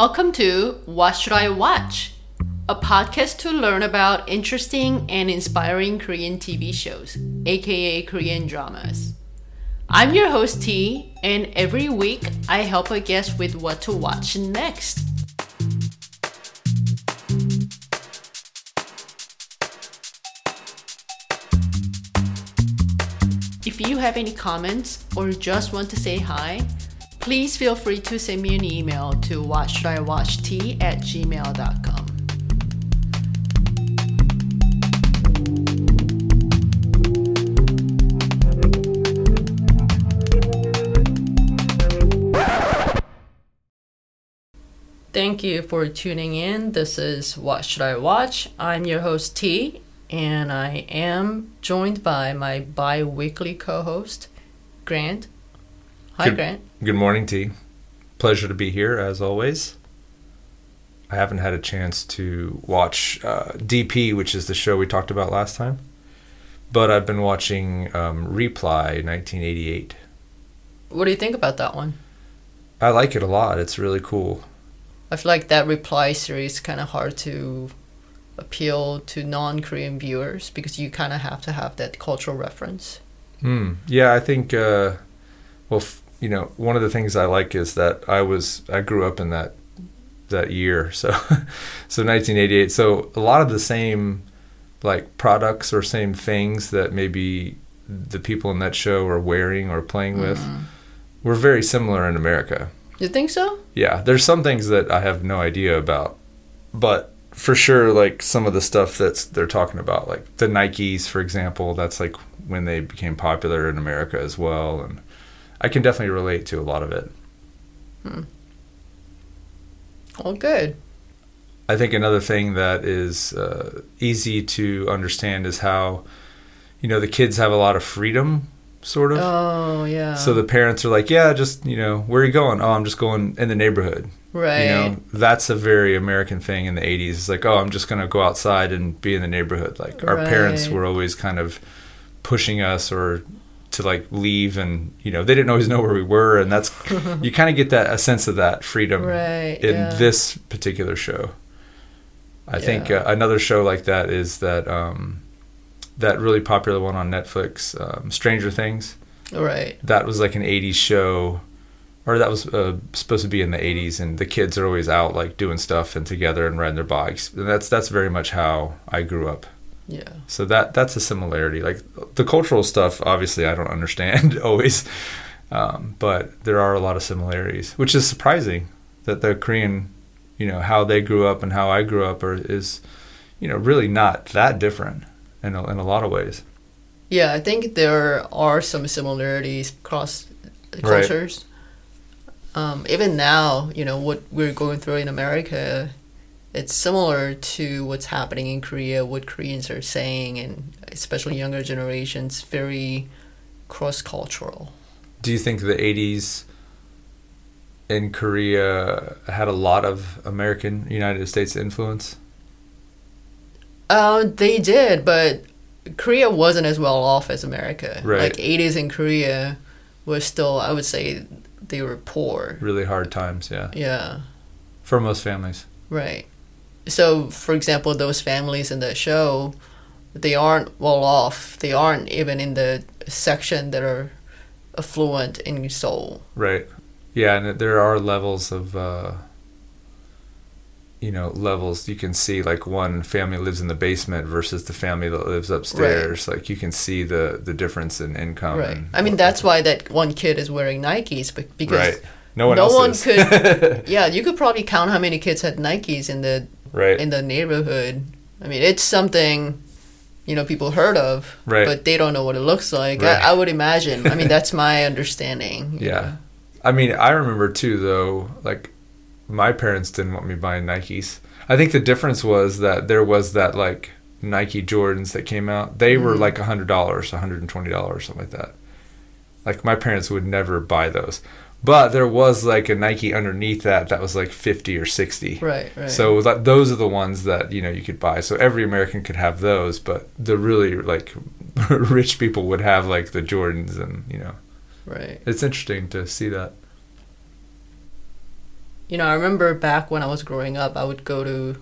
Welcome to What Should I Watch? A podcast to learn about interesting and inspiring Korean TV shows, aka Korean dramas. I'm your host T, and every week I help a guest with what to watch next. If you have any comments or just want to say hi, please feel free to send me an email to whatshouldiwatcht at gmail.com. Thank you for tuning in. This is What Should I Watch? I'm your host T, and I am joined by my bi weekly co host, Grant. Hi, Good- Grant. Good morning, T. Pleasure to be here as always. I haven't had a chance to watch uh, DP, which is the show we talked about last time, but I've been watching um, Reply 1988. What do you think about that one? I like it a lot. It's really cool. I feel like that reply series kind of hard to appeal to non-Korean viewers because you kind of have to have that cultural reference. Hmm. Yeah, I think. Uh, well, you know, one of the things I like is that I was I grew up in that that year, so so 1988. So a lot of the same like products or same things that maybe the people in that show are wearing or playing hmm. with were very similar in America. You think so? Yeah, there's some things that I have no idea about, but for sure, like some of the stuff that's they're talking about, like the Nikes, for example, that's like when they became popular in America as well, and I can definitely relate to a lot of it. Oh, good. I think another thing that is uh, easy to understand is how, you know, the kids have a lot of freedom, sort of. Oh, yeah. So the parents are like, yeah, just you know, where are you going? Oh, I'm just going in the neighborhood. right. You know, that's a very American thing in the 80s. It's like, oh, I'm just going to go outside and be in the neighborhood. Like our parents were always kind of pushing us or to like leave and, you know, they didn't always know where we were and that's you kind of get that a sense of that freedom right. in yeah. this particular show. I think uh, another show like that is that um that really popular one on Netflix, um, Stranger Things Right. that was like an 80s show or that was uh, supposed to be in the 80s and the kids are always out like doing stuff and together and riding their bikes and that's that's very much how i grew up Yeah. so that that's a similarity like the cultural stuff obviously i don't understand always um, but there are a lot of similarities which is surprising that the korean you know how they grew up and how i grew up are, is you know really not that different in a, in a lot of ways Yeah, I think there are some similarities across Right. cultures. Um, even now, you know, what we're going through in America, it's similar to what's happening in Korea, what Koreans are saying, and especially younger generations, very cross cultural. Do you think the 80s in Korea had a lot of American United States influence? Uh, they did, but Korea wasn't as well off as America. Right. Like 80s in Korea was still, I would say, they were poor. Really hard times, yeah. Yeah. For most families. Right. So, for example, those families in the show, they aren't well off. They aren't even in the section that are affluent in Seoul. Right. Yeah, and there are levels of uh you know, levels you can see like one family lives in the basement versus the family that lives upstairs. Like you can see the the difference in income. right. I mean, that's why that one kid is wearing Nikes, but because right. No one no else one could. yeah, you could probably count how many kids had Nikes in the right. in the neighborhood. I mean, it's something. You know, people heard of, Right. but they don't know what it looks like. Right. I, I would imagine. I mean, that's my understanding. Yeah. know. I mean, I remember too, though, like my parents didn't want me buying Nikes. I think the difference was that there was that like Nike Jordans that came out. They were Mhm. like a $100, $120, something like that. Like my parents would never buy those. But there was like a Nike underneath that that was like 50 or 60. Right, right. So that, those are the ones that you know you could buy. So every American could have those, but the really like rich people would have like the Jordans, and you know right. it's interesting to see that. you know, I remember back when I was growing up, I would go to.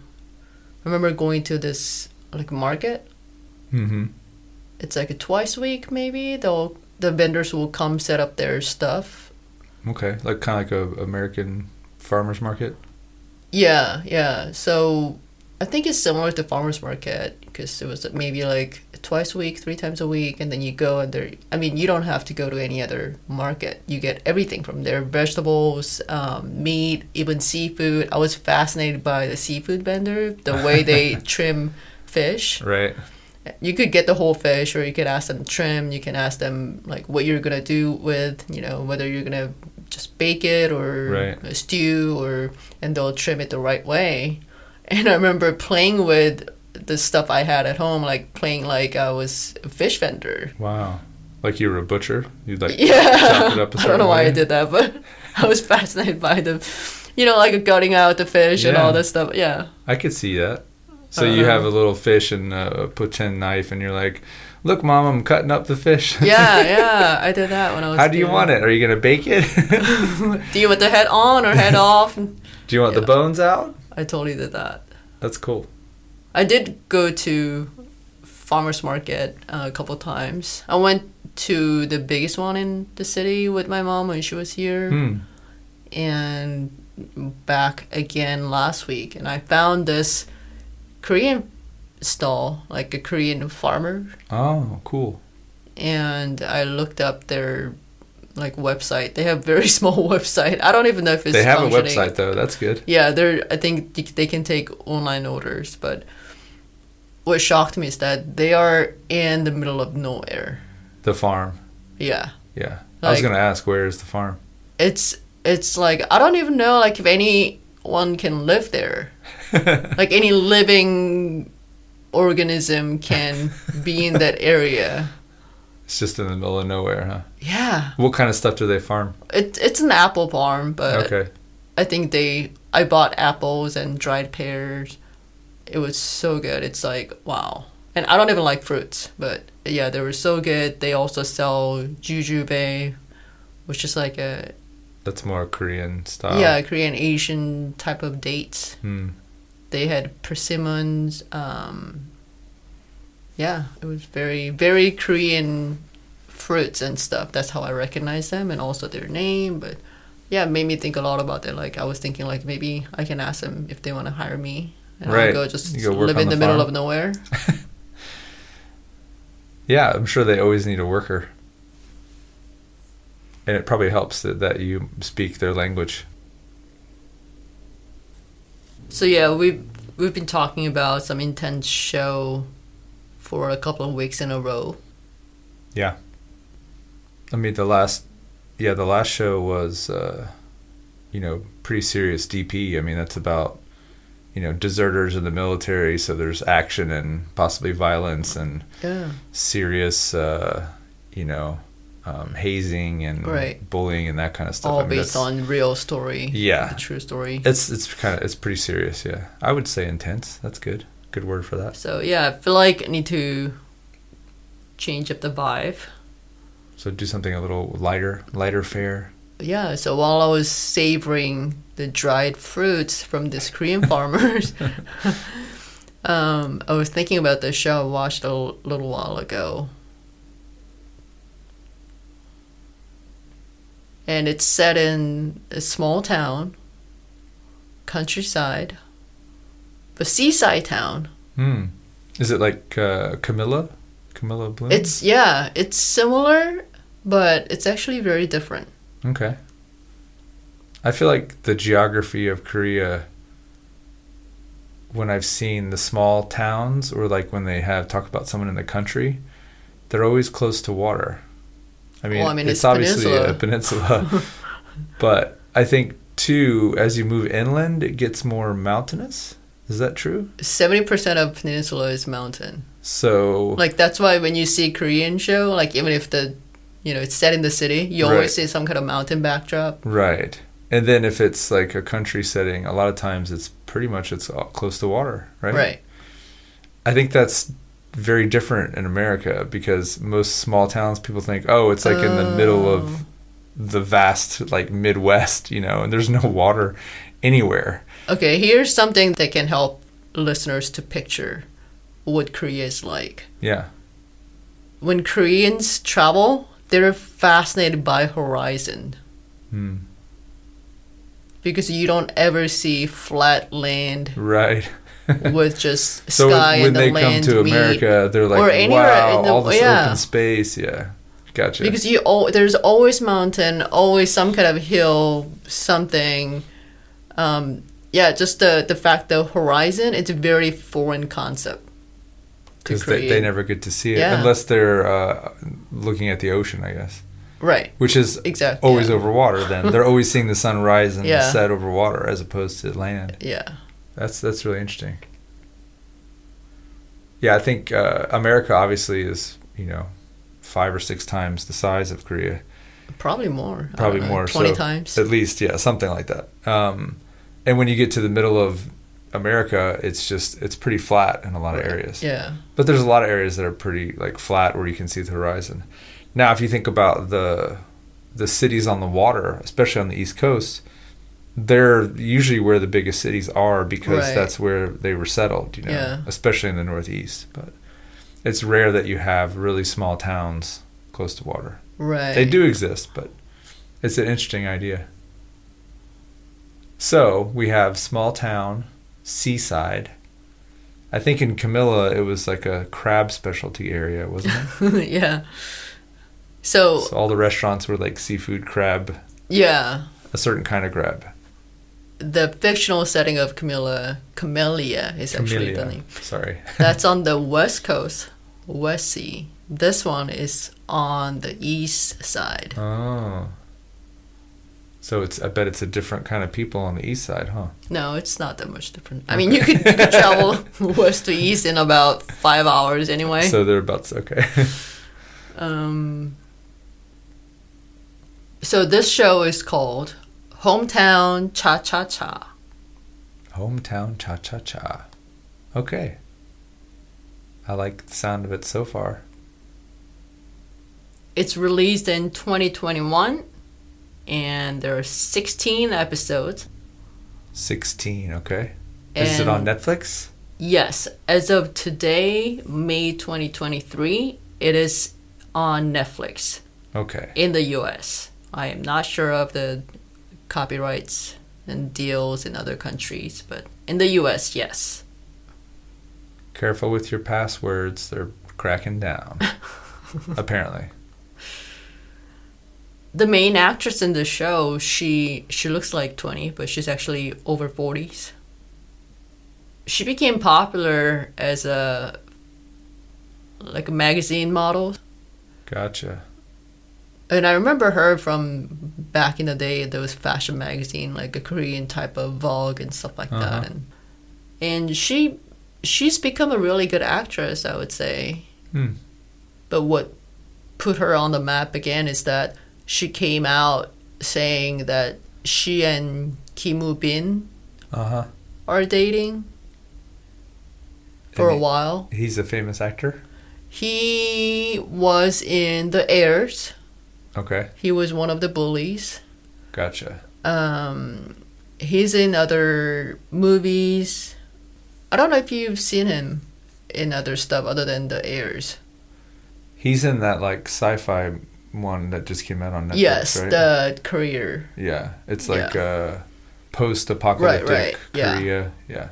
I remember going to this like market. Mm-hmm. It's like a twice a week, maybe. They'll the vendors will come set up their stuff. Okay, like kind of like a American farmers market. Yeah, yeah. So I think it's similar to farmers market because it was maybe like twice a week, three times a week, and then you go and there. I mean, you don't have to go to any other market. You get everything from there: vegetables, um, meat, even seafood. I was fascinated by the seafood vendor, the way they trim fish. Right. You could get the whole fish, or you could ask them trim. You can ask them like what you're gonna do with, you know, whether you're gonna just bake it or Right. stew, or and they'll trim it the right way. And I remember playing with the stuff I had at home, like playing like I was a fish vendor. Wow. Like you were a butcher. You'd like Yeah, chop it up a I don't know why way? I did that, but I was fascinated by the, you know, like gutting out the fish and all that stuff. Yeah, I could see that. So you Uh-huh. have a little fish and a pretend knife, and you're like, "Look, mom, I'm cutting up the fish." yeah, yeah. I did that when I was. How do you want it? Are you gonna bake it? Do you want the head on or head off? do you want the bones out? I totally did that. That's cool. I did go to farmers market uh, a couple times. I went to the biggest one in the city with my mom when she was here, Hmm. and back again last week. And I found this Korean stall, like a Korean farmer, Oh, cool. and I looked up their like website. They have very small website. I don't even know if it's they have a website though. That's good. Yeah, they're. I think they can take online orders, but what shocked me is that they are in the middle of nowhere. The farm. Yeah, Yeah. I was gonna ask where is the farm. it's it's like I don't even know like if anyone can live there. like any living organism can be in that area. It's just in the middle of nowhere, huh? Yeah, What kind of stuff do they farm? it, it's an apple farm, but okay. I think they. I bought apples and dried pears. It was so good. It's like wow. And I don't even like fruits, but yeah, they were so good. They also sell jujube, which is like a That's more Korean style. yeah Korean Asian type of dates. Hmm. They had persimmons. Um, yeah, it was very very Korean fruits and stuff. That's how I recognize them, and also their name. But yeah, it made me think a lot about it. Like I was thinking, like maybe I can ask them if they want to hire me, and Right. I'll go just go live in the the, middle of nowhere. Yeah, I'm sure they always need a worker. And it probably helps that, that you speak their language. So yeah, we've we've been talking about some intense show for a couple of weeks in a row. Yeah. I mean, the last, yeah, the last show was, uh, you know, pretty serious DP. I mean, that's about, you know, deserters in the military. So there's action and possibly violence and Yeah. serious, uh, you know, um, hazing and Right. bullying and that kind of stuff. All I mean, based on real story. Yeah. The true story. It's it's kind of it's pretty serious. Yeah, I would say intense. That's good. Good word for that. So yeah, I feel like I need to change up the vibe. So do something a little lighter, lighter fare. Yeah, so while I was savoring the dried fruits from these Korean farmers, um, I was thinking about the show I watched a l- little while ago. And it's set in a small town, countryside, a seaside town. Hmm. Is it like uh, Camilla? Camilla Bloom? It's, yeah, it's similar, but it's actually very different. okay. I feel like the geography of Korea. When I've seen the small towns, or like when they have talk about someone in the country, they're always close to water. I mean, Well, I mean, it's, it's obviously a peninsula. peninsula, but I think too, as you move inland, it gets more mountainous. Is that true? 70% of peninsula is mountain. So Like that's why when you see Korean show, like even if the you know it's set in the city, you Right. always see some kind of mountain backdrop. right, and then if it's like a country setting, a lot of times it's pretty much it's all close to water, right? Right. I think that's very different in America because most small towns people think, oh, it's like in the middle Oh. of the vast like Midwest, you know, and there's no water anywhere. Okay, here's something that can help listeners to picture what Korea is like. Yeah. When Koreans travel, they're fascinated by horizon Hmm. because you don't ever see flat land Right. with just So sky when and the they come land to. America, they're like, Or anywhere wow, in the- all this yeah. open space. Yeah. Gotcha. because you al- there's always mountain, always some kind of hill, something. Um, yeah, just the the fact the horizon, it's a very foreign concept. because they, they never get to see it Yeah. unless they're uh, looking at the ocean, I guess, Right. which is Exactly. always yeah. over water. Then they're always seeing the sun rise and Yeah. set over water as opposed to land. Yeah. That's that's really interesting. Yeah, I think uh, America obviously is you know five or six times the size of Korea, Probably more. Probably know, more. Twenty so, times. at least. Yeah, something like that. Um, and when you get to the middle of America, it's just it's pretty flat in a lot of areas. Yeah. But there's a lot of areas that are pretty like flat where you can see the horizon. Now, if you think about the the cities on the water, especially on the East Coast, they're usually where the biggest cities are because Right. that's where they were settled, you know, Yeah. especially in the Northeast. But it's rare that you have really small towns close to water. Right. They do exist, but it's an interesting idea. So we have small town, seaside. I think in Camilla it was like a crab specialty area, wasn't it? yeah. So, so all the restaurants were like seafood crab, yeah, a certain kind of crab. The fictional setting of Camilla Camellia is actually the name. Sorry. That's on the west coast, West Sea. This one is on the east side. Oh. So it's I bet it's a different kind of people on the east side, huh? No, it's not that much different. I mean, you could, you could travel west to east in about five hours anyway. So they're about okay. Um, so this show is called Hometown Cha Cha Cha. Hometown cha cha cha. Okay. I like the sound of it so far. It's released in 2021, and there are 16 episodes. 16, okay. Is it on Netflix? Yes, as of today, May 2023, it is on Netflix Okay. in the US. I am not sure of the copyrights and deals in other countries, but in the US, yes. Careful with your passwords. They're cracking down. Apparently. The main actress in the show, she she looks like 20, but she's actually over 40s. She became popular as a like a magazine model. Gotcha. And I remember her from back in the day, those fashion magazine, like a Korean type of Vogue and stuff like Uh-huh. that. And and she she's become a really good actress, I would say. Hmm. But what put her on the map again is that she came out saying that she and Kim Woo Bin Uh huh. are dating for And a while. He's a famous actor. He was in The Heirs. Okay. He was one of the bullies. Gotcha. Um, he's in other movies. I don't know if you've seen him in other stuff other than The Heirs. He's in that like sci-fi one that just came out on Netflix, yes, right? the career. yeah, it's like uh, post-apocalyptic Right, right, yeah. Korea. Yeah.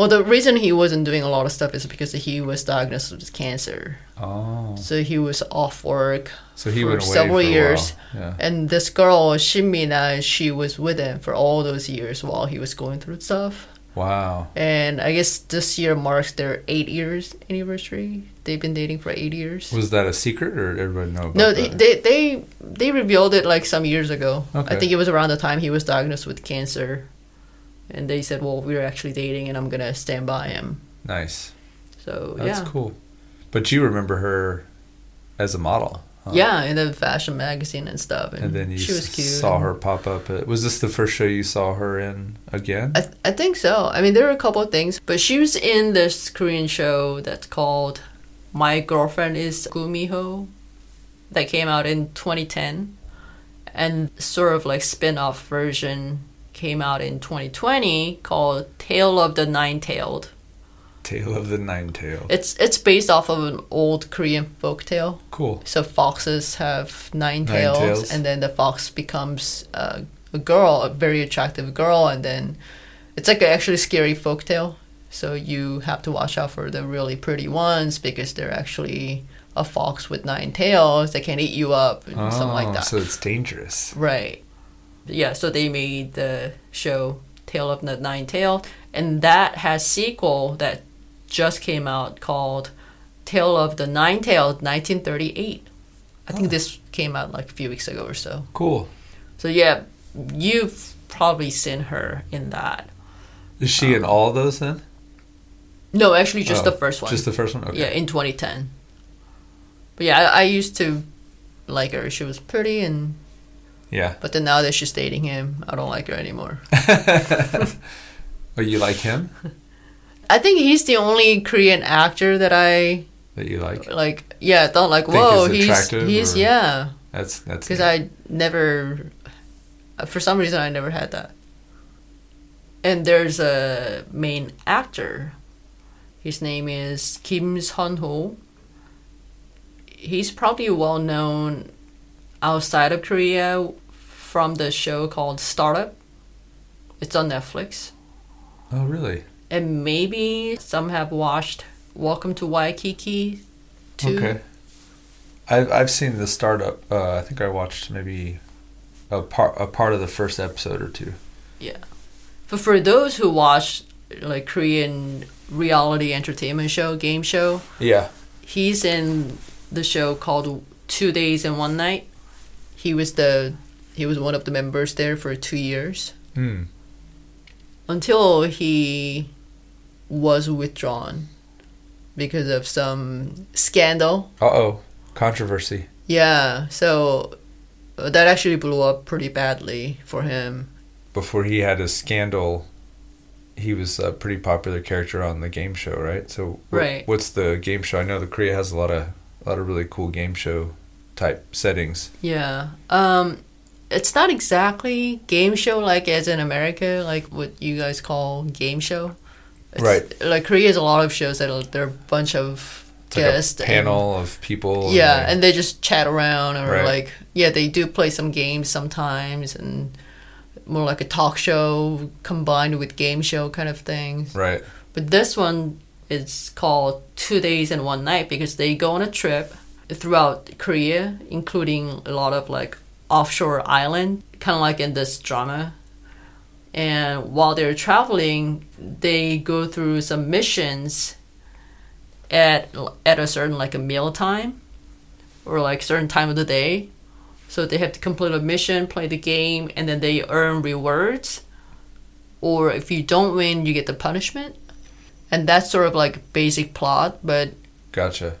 Well, the reason he wasn't doing a lot of stuff is because he was diagnosed with cancer. Oh. So he was off work. So he for several for years. Yeah. And this girl, Shin Min-a, she was with him for all those years while he was going through stuff. Wow. And I guess this year marks their eight years anniversary. They've been dating for eight years. Was that a secret, or did everybody know about No, they, they they they revealed it like some years ago. Okay. I think it was around the time he was diagnosed with cancer, and they said, "Well, we're actually dating, and I'm gonna stand by him." nice. So That's yeah, cool. But you remember her as a model. huh? yeah, in the fashion magazine and stuff, and, And then you she was cute. saw her pop up. At, was this the first show you saw her in again? I, th- I think so. I mean, there are a couple of things, but she was in this Korean show that's called "My Girlfriend Is Gumiho," that came out in 2010, and sort of like spin-off version came out in 2020 called Tale of the Nine-Tailed. Tale of the Nine Tail. It's it's based off of an old Korean folk tale. Cool. So foxes have nine Nine tails, tails. and then the fox becomes a, a girl, a very attractive girl, and then it's like a actually scary folk tale. So you have to watch out for the really pretty ones because they're actually a fox with nine tails that can eat you up and something like Oh, that. So it's dangerous. Right. Yeah, so they made the show Tale of the Nine Tailed, and that has sequel that just came out called Tale of the Nine Tailed 1938. I think oh. this came out like a few weeks ago or so. Cool. So yeah, you've probably seen her in that. Is she in um, all those then? No, actually just Oh, the first one. Just the first one? Okay. Yeah, in 2010. But yeah, I, I used to like her. She was pretty and Yeah. but then now that she's dating him, I don't like her anymore. Oh, you like him? I think he's the only Korean actor that I That you like? like. Yeah, thought like, Think whoa, he's attractive he's or- yeah. That's that's. Because. I never, for some reason, I never had that. And there's a main actor. His name is Kim Sun Ho. He's probably well known outside of Korea from the show called Startup. It's on Netflix. Oh, really? and maybe some have watched Welcome to Waikiki 2. Okay. I've I've seen the startup. Uh, I think I watched maybe a part a part of the first episode or two. Yeah, But for those who watch like Korean reality entertainment show, game show, Yeah. he's in the show called Two Days and One Night. He was the he was one of the members there for two years Hmm. until he was withdrawn because of some scandal. Uh oh. Controversy. Yeah, so uh, that actually blew up pretty badly for him. Before he had a scandal, he was a pretty popular character on the game show, right? So, Right. What's the game show? I know the Korea has a lot of a lot of really cool game show type settings. Yeah. Um it's not exactly game show like as in America, like what you guys call game show. It's, Right. Like Korea has a lot of shows that are they're a bunch of It's like guests and- panel of people. yeah, they- and they just chat around or Right. like yeah, they do play some games sometimes and more like a talk show combined with game show kind of thing. right. But this one is called Two Days and One Night because they go on a trip throughout Korea, including a lot of like offshore island, kind of like in this drama. And while they're traveling, they go through some missions at at a certain like a meal time or like certain time of the day. So they have to complete a mission, play the game, and then they earn rewards or if you don't win, you get the punishment. And that's sort of like basic plot. But Gotcha.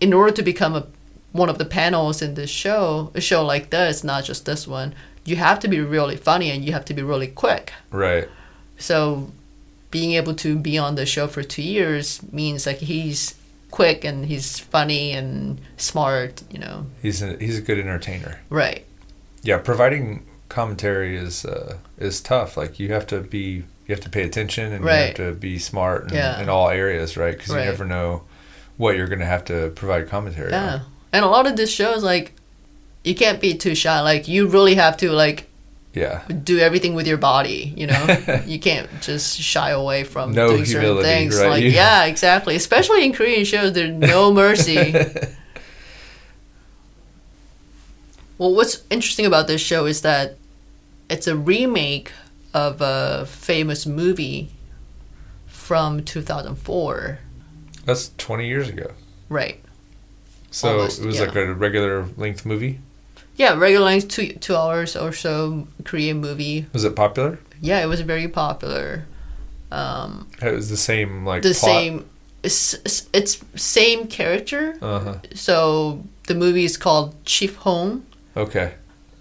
In order to become a one of the panels in this show, a show like this, not just this one, you have to be really funny and you have to be really quick. Right. So being able to be on the show for two years means like he's quick and he's funny and smart, you know. He's a, he's a good entertainer. Right. Yeah, providing commentary is uh, is tough. Like you have to be you have to pay attention and you have to be smart in, Yeah. in all areas, right? Because Right. you never know what you're going to have to provide commentary Yeah. on. And a lot of this shows like you can't be too shy. Like you really have to like Yeah. do everything with your body, you know? you can't just shy away from No doing certain things. right? Like You- yeah, exactly. Especially in Korean shows, there's no mercy. well, what's interesting about this show is that it's a remake of a famous movie from 2004. That's 20 years ago. Right. So Almost, it was yeah. like a regular length movie. Yeah, regular length, two, two hours or so Korean movie. Was it popular? Yeah, it was very popular. Um, It was the same like the plot? same it's, it's same character Uh-huh. so the movie is called Chief Hong Okay.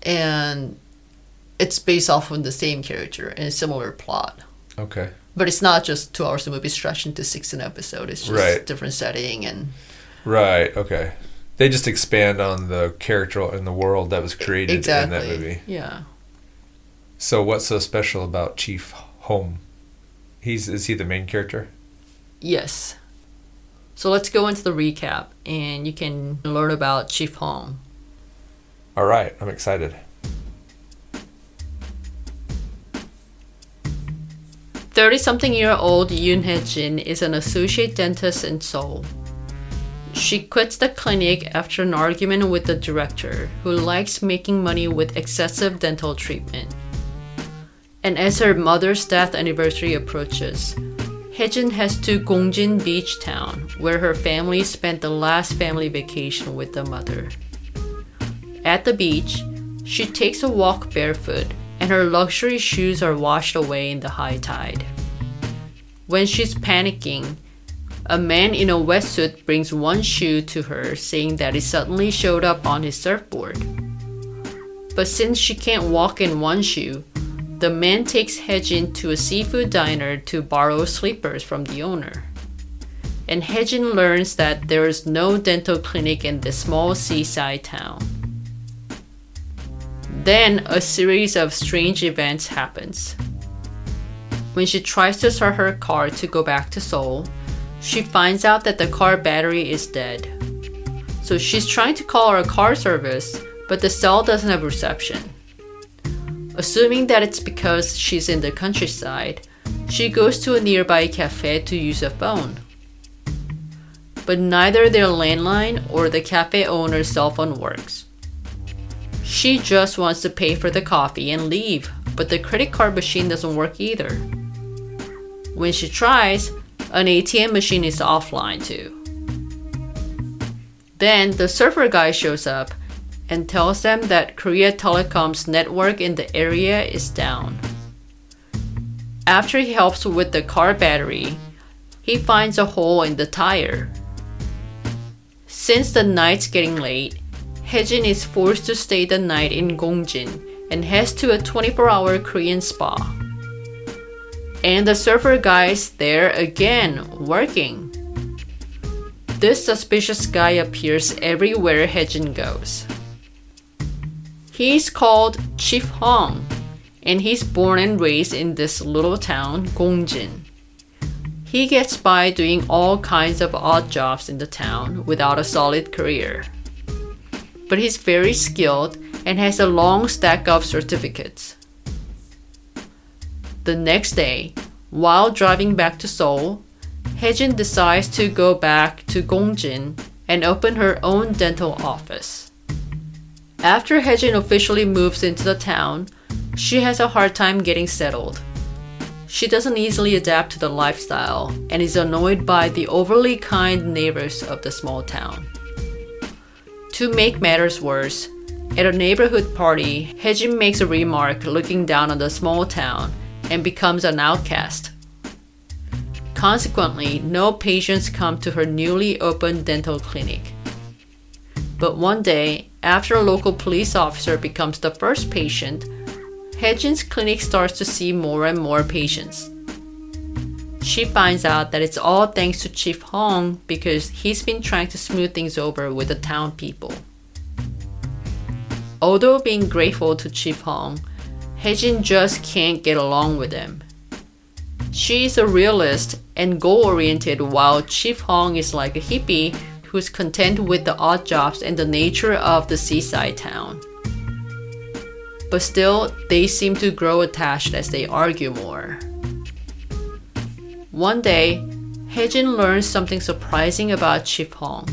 and it's based off of the same character and a similar plot Okay. But it's not just two hours of movie stretched into 16 episodes it's just Right. different setting and Right. Okay. they just expand on the character and the world that was created exactly. in that movie. Yeah. So what's so special about Chief Hong He's is he the main character? Yes. So let's go into the recap and you can learn about Chief Hong All right, I'm excited. 30 something year old Yoon Hye Jin is an associate dentist in Seoul. She quits the clinic after an argument with the director, who likes making money with excessive dental treatment. And as her mother's death anniversary approaches, Haejin heads to Gongjin Beach Town, where her family spent the last family vacation with the mother. At the beach, she takes a walk barefoot, and her luxury shoes are washed away in the high tide. When she's panicking, a man in a wetsuit brings one shoe to her, saying that it suddenly showed up on his surfboard. But since she can't walk in one shoe, the man takes Haejin to a seafood diner to borrow slippers from the owner. And Haejin learns that there is no dental clinic in this small seaside town. Then a series of strange events happens. When she tries to start her car to go back to Seoul, she finds out that the car battery is dead. So she's trying to call our car service, but the cell doesn't have reception. Assuming that it's because she's in the countryside, she goes to a nearby cafe to use a phone. But neither their landline or the cafe owner's cell phone works. She just wants to pay for the coffee and leave, but the credit card machine doesn't work either. When she tries, an ATM machine is offline too. Then the server guy shows up and tells them that Korea Telecom's network in the area is down. After he helps with the car battery, he finds a hole in the tire. Since the night's getting late, Haejin is forced to stay the night in Gongjin and heads to a 24 hour Korean spa. And the surfer guy's there again, working. This suspicious guy appears everywhere Haejin goes. He's called Chief Hong, and he's born and raised in this little town, Gongjin. He gets by doing all kinds of odd jobs in the town without a solid career. But he's very skilled and has a long stack of certificates. The next day, while driving back to Seoul, Haejin decides to go back to Gongjin and open her own dental office. After Haejin officially moves into the town, she has a hard time getting settled. She doesn't easily adapt to the lifestyle and is annoyed by the overly kind neighbors of the small town. To make matters worse, at a neighborhood party, Haejin makes a remark looking down on the small town and becomes an outcast. Consequently, no patients come to her newly opened dental clinic. But one day, after a local police officer becomes the first patient, Haejin's clinic starts to see more and more patients. She finds out that it's all thanks to Chief Hong because he's been trying to smooth things over with the town people. Although being grateful to Chief Hong, Haejin just can't get along with him. She's a realist and goal oriented, while Chief Hong is like a hippie who's content with the odd jobs and the nature of the seaside town. But still, they seem to grow attached as they argue more. One day, Haejin learns something surprising about Chief Hong.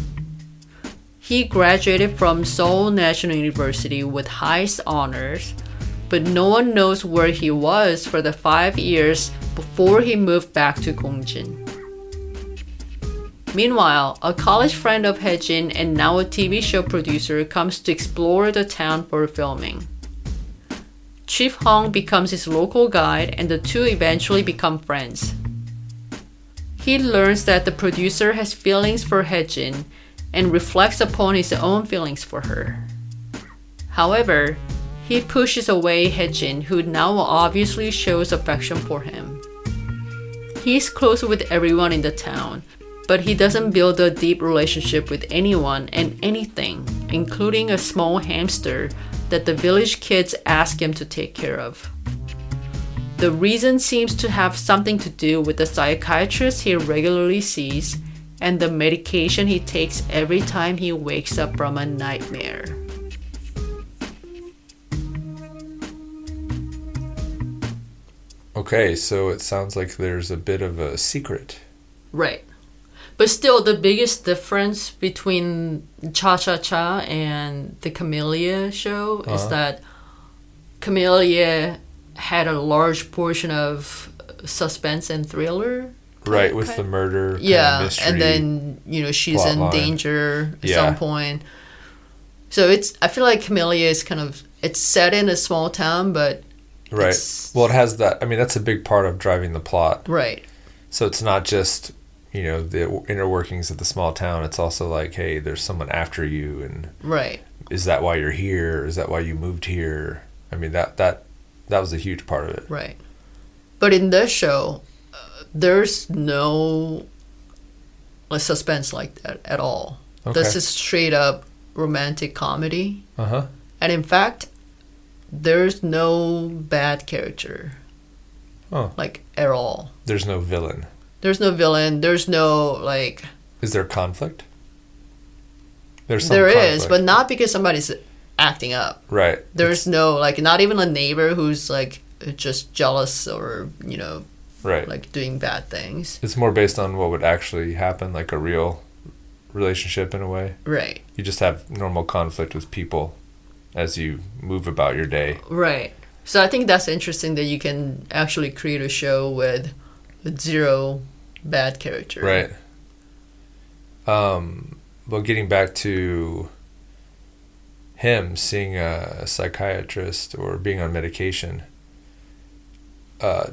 He graduated from Seoul National University with highest honors, but no one knows where he was for the five years before he moved back to Gongjin. Meanwhile, a college friend of Haejin and now a TV show producer comes to explore the town for filming. Chief Hong becomes his local guide and the two eventually become friends. He learns that the producer has feelings for Haejin and reflects upon his own feelings for her. However, he pushes away Haejin, who now obviously shows affection for him. He's close with everyone in the town, but he doesn't build a deep relationship with anyone and anything, including a small hamster that the village kids ask him to take care of. The reason seems to have something to do with the psychiatrist he regularly sees and the medication he takes every time he wakes up from a nightmare. Okay, so it sounds like there's a bit of a secret. Right. But still, the biggest difference between Cha Cha Cha and the Camellia show is Uh-huh. that Camellia had a large portion of suspense and thriller. Right, with the murder. yeah, mystery. and then you know she's in line. danger at Yeah. some point. So it's I feel like Camellia is kind of it's set in a small town, but Right. Well, it has that. I mean, that's a big part of driving the plot. right, So it's not just you know the inner workings of the small town. It's also like, hey, there's someone after you, and right, is that why you're here? Is that why you moved here? I mean, that that that was a huge part of it. right. But in this show, uh, there's no like suspense like that at all. This is straight up romantic comedy, Uh huh. and in fact, there's no bad character, Oh. like at all. There's no villain. There's no villain. There's no like. Is there conflict? There's some There is, conflict. but not because somebody's acting up. right. There's no like not even a neighbor who's like just jealous or you know right. like doing bad things. it's more based on what would actually happen, like a real relationship in a way. Right. You just have normal conflict with people as you move about your day. Right. So I think that's interesting that you can actually create a show with, with zero bad character. Right. Um, well, getting back to him seeing a psychiatrist or being on medication, uh,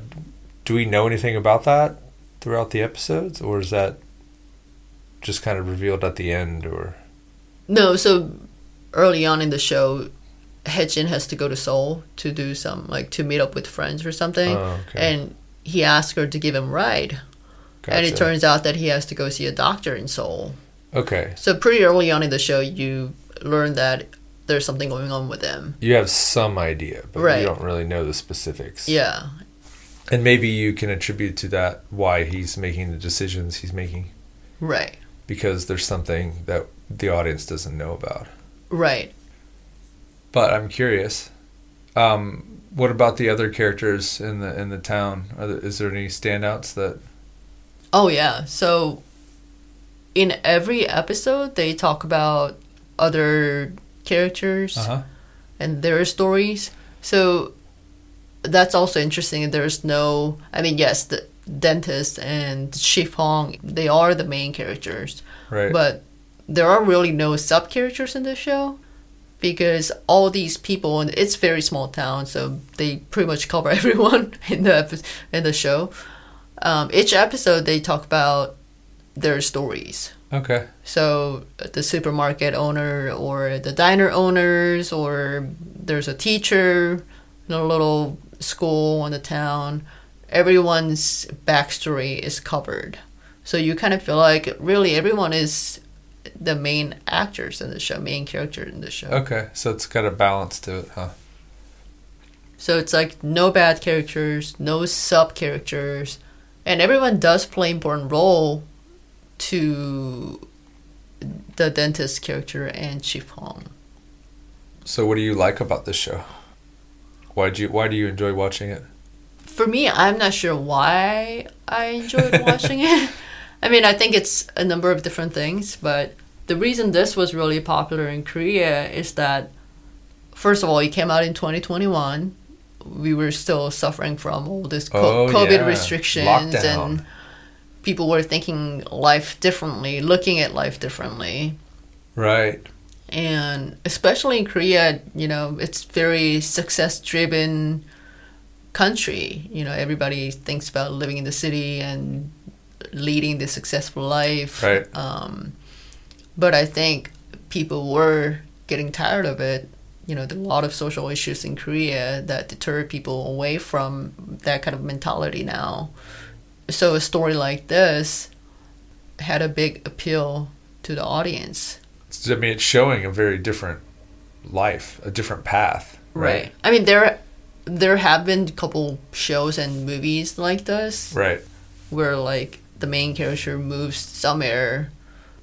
do we know anything about that throughout the episodes, or is that just kind of revealed at the end? Or No, so early on in the show, Hejin has to go to Seoul to do some like to meet up with friends or something, Oh, okay. and he asks her to give him a ride, and it turns out that he has to go see a doctor in Seoul. okay, So pretty early on in the show, you learn that there's something going on with him. you have some idea, but Right. you don't really know the specifics. Yeah, and maybe you can attribute to that why he's making the decisions he's making. right, because there's something that the audience doesn't know about. right. But I'm curious. Um, what about the other characters in the in the town? Are there, is there any standouts that? Oh yeah. So in every episode, they talk about other characters huh. and their stories. So that's also interesting. There's no. I mean, yes, the dentist and Chief Hong, they are the main characters. Right. But there are really no sub characters in this show because all these people and it's very small town, so they pretty much cover everyone in the epi- in the show. Um, each episode they talk about their stories. Okay. So the supermarket owner or the diner owners or there's a teacher in a little school in the town. Everyone's backstory is covered. So you kind of feel like really everyone is the main actors in the show, main character in the show. Okay. So it's got a balance to it, huh? So it's like no bad characters, no sub characters, and everyone does play important role to the dentist character and Chief Hong. So what do you like about this show? Why do you Why do you enjoy watching it? For me, I'm not sure why I enjoyed watching it. I mean, I think it's a number of different things, but the reason this was really popular in Korea is that, first of all, it came out in 2021. We were still suffering from all this co- Oh, COVID yeah. restrictions Lockdown. and people were thinking life differently, looking at life differently. Right. And especially in Korea, you know, it's very success driven country. You know, everybody thinks about living in the city and leading the successful life. Right. Um, but I think people were getting tired of it. You know, there are a lot of social issues in Korea that deter people away from that kind of mentality now. So a story like this had a big appeal to the audience. I mean, it's showing a very different life, a different path. Right. I mean, there there have been a couple shows and movies like this Right. where like the main character moves somewhere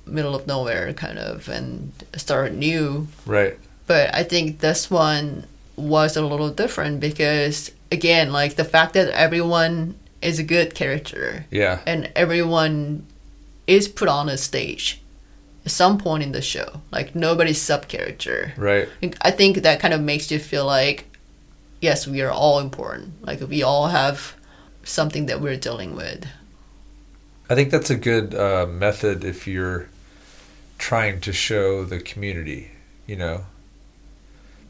middle of nowhere kind of and start new Right. but i think this one was a little different because again like the fact that everyone is a good character Yeah. and everyone is put on a stage at some point in the show like nobody's sub character Right. I think that kind of makes you feel like, yes, we are all important. Like we all have something that we're dealing with. I think that's a good uh, method if you're trying to show the community, you know,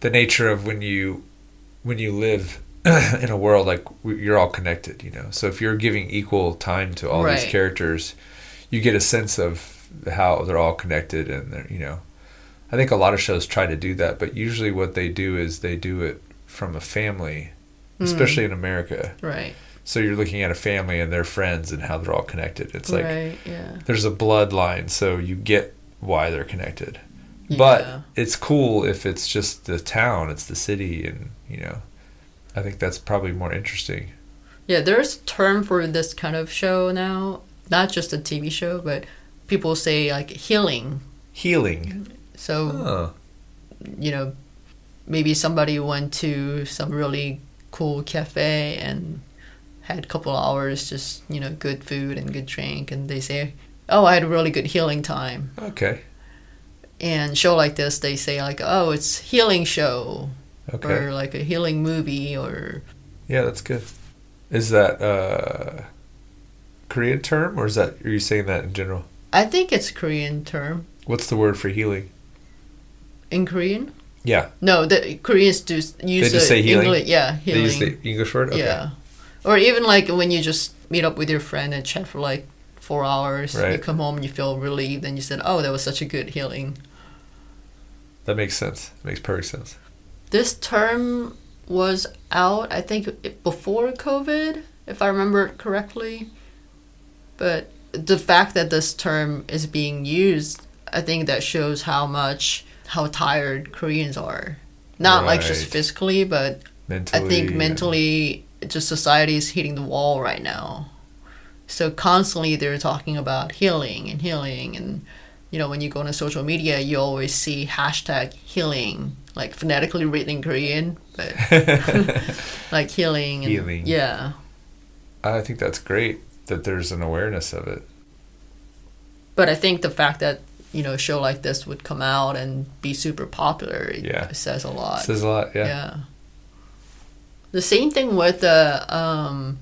the nature of when you when you live in a world like you're all connected, you know. So if you're giving equal time to all these characters, you get a sense of how they're all connected and they're, you know. I think a lot of shows try to do that, but usually what they do is they do it from a family, hmm. especially in America. Right. So you're looking at a family and their friends and how they're all connected. It's like right. Yeah. there's a bloodline, so you get why they're connected. Yeah. But it's cool if it's just the town, it's the city, and you know, I think that's probably more interesting. yeah, there's a term for this kind of show now. Not just a TV show, but people say like healing. Healing. So Oh, you know, maybe somebody went to some really cool cafe and had a couple hours just, you know, good food and good drink and they say, "Oh, I had a really good healing time." okay, And show like this, they say like, "Oh, it's healing show." Okay, Or like a healing movie or yeah, that's good. Is that uh Korean term, or is that are you saying that in general? I think it's Korean term. What's the word for healing? In Korean? Yeah, No, the Koreans do use just the say healing? Engli- yeah, they use the English word. Okay. Yeah. Or even like when you just meet up with your friend and chat for like four hours, you come home and you feel relieved and you said, Oh, that was such a good healing. that makes sense. It makes perfect sense. This term was out, I think, before COVID, if I remember correctly. But the fact that this term is being used, I think that shows how much, how tired Koreans are. Not like just physically, but Mentally, I think mentally, just society is hitting the wall right now. So constantly they're talking about healing and healing, and you know when you go on social media, you always see hashtag healing, like phonetically written in Korean, but like healing. And, Healing. Yeah, I think that's great that there's an awareness of it. but I think the fact that you know a show like this would come out and be super popular, it Yeah. says a lot. Says a lot. Yeah. Yeah. The same thing with the um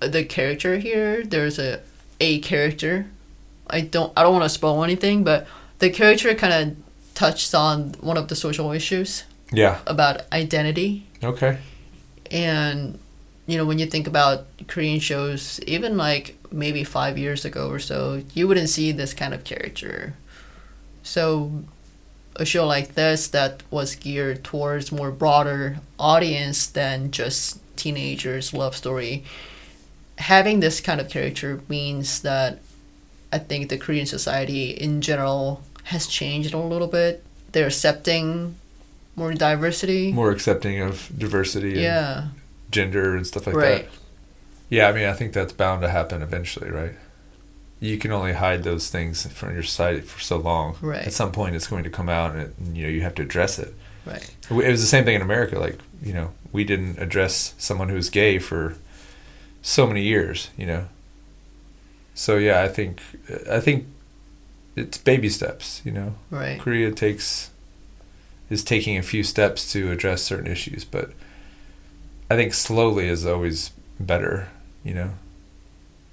the character here. There's a a character. I don't I don't want to spoil anything, but the character kind of touched on one of the social issues Yeah. about identity Okay. and you know when you think about Korean shows even like maybe 5 years ago or so, you wouldn't see this kind of character. So a show like this that was geared towards more broader audience than just teenagers love story having this kind of character means that i think the korean society in general has changed a little bit they're accepting more diversity More accepting of diversity and yeah gender and stuff like right that. Yeah, I mean, I think that's bound to happen eventually, right? You can only hide those things from your sight for so long. Right. At some point, it's going to come out, and, it, and you know you have to address it. right It was the same thing in America. Like you know, we didn't address someone who was gay for so many years. You know. So yeah, I think I think it's baby steps. You know, right Korea takes is taking a few steps to address certain issues, but I think slowly is always better. You know,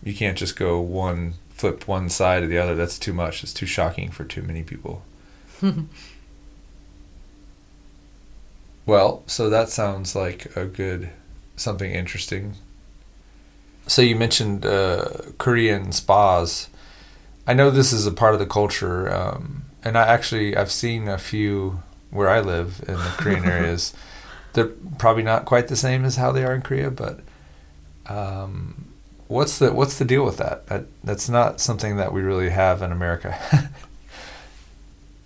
you can't just go one flip one side or the other. That's too much. It's too shocking for too many people. well, so that sounds like a good something interesting. So you mentioned uh, Korean spas. I know this is a part of the culture, um, and I actually I've seen a few where I live in the Korean areas. They're probably not quite the same as how they are in Korea, but um, what's the what's the deal with that? that that's not something that we really have in America.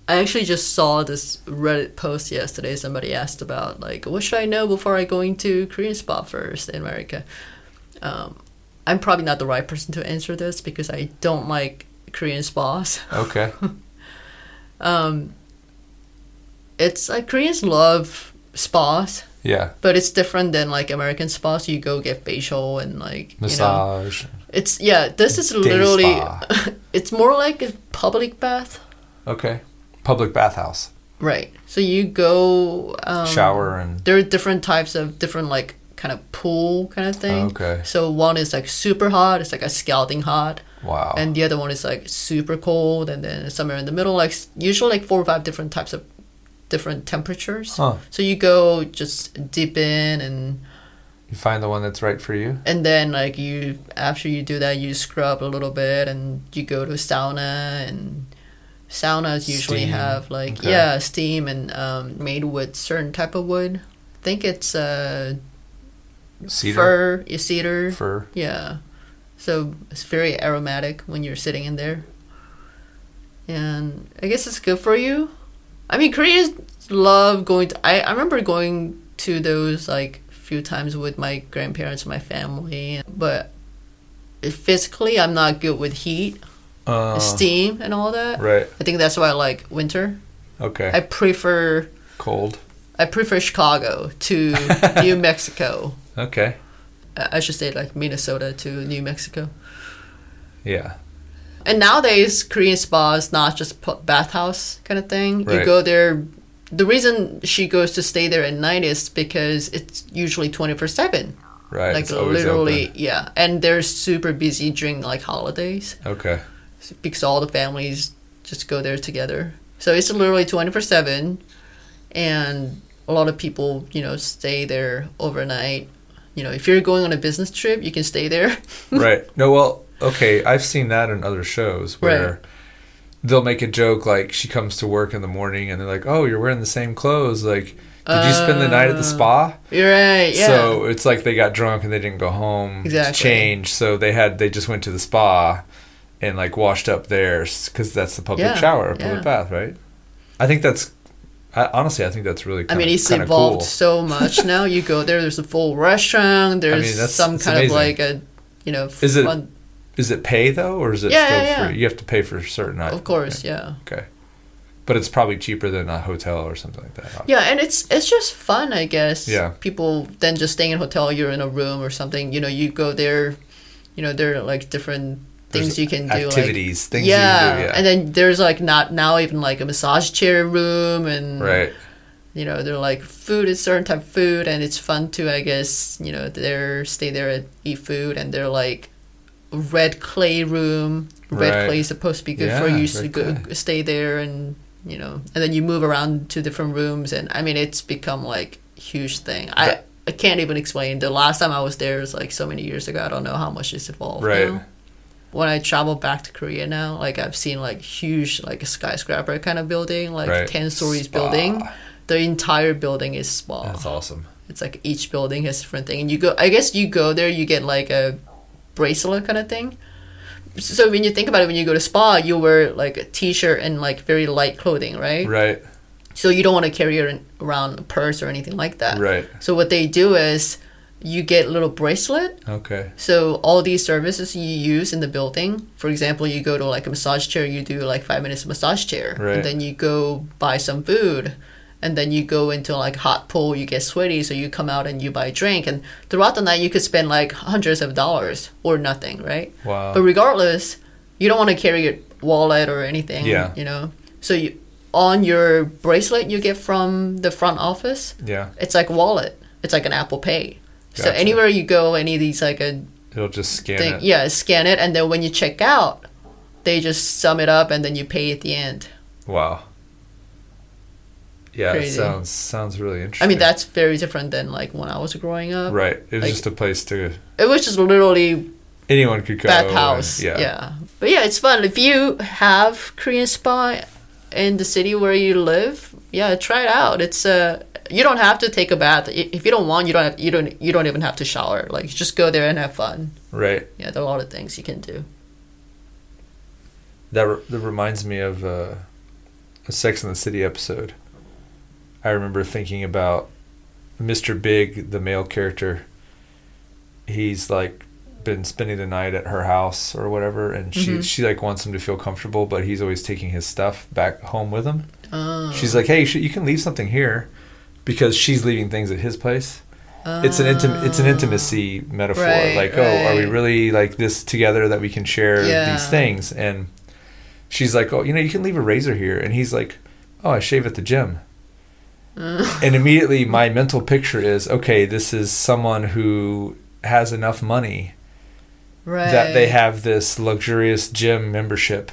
I actually just saw this Reddit post yesterday. Somebody asked about like, what should I know before I go into Korean spa first in America? Um, I'm probably not the right person to answer this because I don't like Korean spas. okay. Um, it's like Koreans love spas, Yeah. but it's different than like American spas. You go get facial and like you know, Massage. it's yeah. This is Day literally. it's more like a public bath. Okay. Public bathhouse. Right. So you go um, Shower and There are different types of different like kind of pool kind of thing. Okay. So one is like super hot. It's like a scalding hot, wow. and the other one is like super cold, and then somewhere in the middle, like usually like four or five different types of different temperatures. Huh. So you go just dip in and You find the one that's right for you. and then like you after you do that you scrub a little bit and you go to sauna and saunas usually Steam. have like Okay. yeah steam and um, made with certain type of wood i think it's uh Cedar. fir yeah, cedar Fir. yeah so it's very aromatic when you're sitting in there and i guess it's good for you i mean koreans love going to i, I remember going to those like a few times with my grandparents and my family but physically i'm not good with heat Uh, steam and all that Right. i think that's why i like winter Okay. i prefer Cold. i prefer chicago to new mexico Okay. I should say like Minnesota to New Mexico. Yeah. And nowadays, Korean spa is not just bathhouse kind of thing. You go there. The reason she goes to stay there at night is because it's usually twenty four seven. Right. Like literally, open. yeah. And they're super busy during like holidays Okay. because all the families just go there together. So it's literally twenty four seven, and a lot of people, you know, stay there overnight. You know, if you're going on a business trip, you can stay there. right. No, well, okay. I've seen that in other shows where they'll make a joke like she comes to work in the morning and they're like, "Oh, you're wearing the same clothes. Like, did you spend the night at the Uh, spa?" You're right. Yeah. So it's like they got drunk and they didn't go home Exactly. to change. So they had they just went to the spa and like washed up there because that's the public Yeah, shower, public yeah. bath, right? I think that's I, honestly I think that's really. Cool. I Kinda, mean, it's evolved cool. so much now. You go there, there's a full restaurant. There's mean, that's- some kind amazing. of like a, you know, Is it- fun. Is it pay though, or is it Yeah, still yeah, yeah. free? You have to pay for certain items. Of course, yeah, Okay. But it's probably cheaper than a hotel or something like that. yeah, and it's it's just fun, I guess. Yeah. People then just staying in a hotel, you're in a room or something. You know, you go there. You know, there are like different things you can do. like- Activities, things yeah. you can do. Yeah. and then there's like not now even like a massage chair room and right. you know they're like food is certain type of food and it's fun to i guess you know they're stay there and eat food and they're like red clay room red Right. clay is supposed to be good for you to go clay. stay there and you know and then you move around to different rooms and i mean it's become like huge thing i i can't even explain the last time i was there was like so many years ago i don't know how much it's evolved Right. now. When i travel back to korea now like i've seen like huge like a skyscraper kind of building like Right. 10 stories Spa. building the entire building is spa. That's awesome. It's like each building has different thing, and you go. I guess you go there, you get like a bracelet kind of thing. So when you think about it, when you go to spa, you wear like a t-shirt and like very light clothing, right? Right. So you don't want to carry around a purse or anything like that. Right. So what they do is you get a little bracelet. Okay. So all these services you use in the building, for example, you go to like a massage chair, you do like five minutes of massage chair, Right. and then you go buy some food, and then you go into like hot pool, you get sweaty, so you come out and you buy a drink, and throughout the night you could spend like hundreds of dollars or nothing, right? Wow. But regardless, you don't want to carry your wallet or anything, Yeah. you know. So you on your bracelet you get from the front office, yeah. it's like wallet. It's like an Apple Pay. So anywhere you go, any of these like a It'll just scan thing, it. yeah, scan it, and then when you check out, they just sum it up, and then you pay at the end. Wow. Yeah, it Crazy. sounds sounds really interesting. I mean, that's very different than like when I was growing up. right. It was like- just a place to It was just literally anyone could go. bathhouse. and- Yeah. yeah. but yeah, it's fun if you have Korean spa in the city where you live. Yeah, try it out. It's uh, you don't have to take a bath if you don't want. You don't. Have, you don't. You don't even have to shower. Like just go there and have fun. Right. Yeah, there are a lot of things you can do. That re- that reminds me of uh, a Sex and the City episode. I remember thinking about Mr. Big, the male character. He's like been spending the night at her house or whatever, and she Mhm. she like wants him to feel comfortable, but he's always taking his stuff back home with him. Oh. She's like, "Hey, you can leave something here," because she's leaving things at his place. It's an intim- it's an intimacy metaphor. Right, like, oh, are we really like this together that we can share Yeah. these things? And she's like, oh, you know, you can leave a razor here, and he's like, oh, I shave at the gym. Mm. and immediately my mental picture is, okay, this is someone who has enough money right. that they have this luxurious gym membership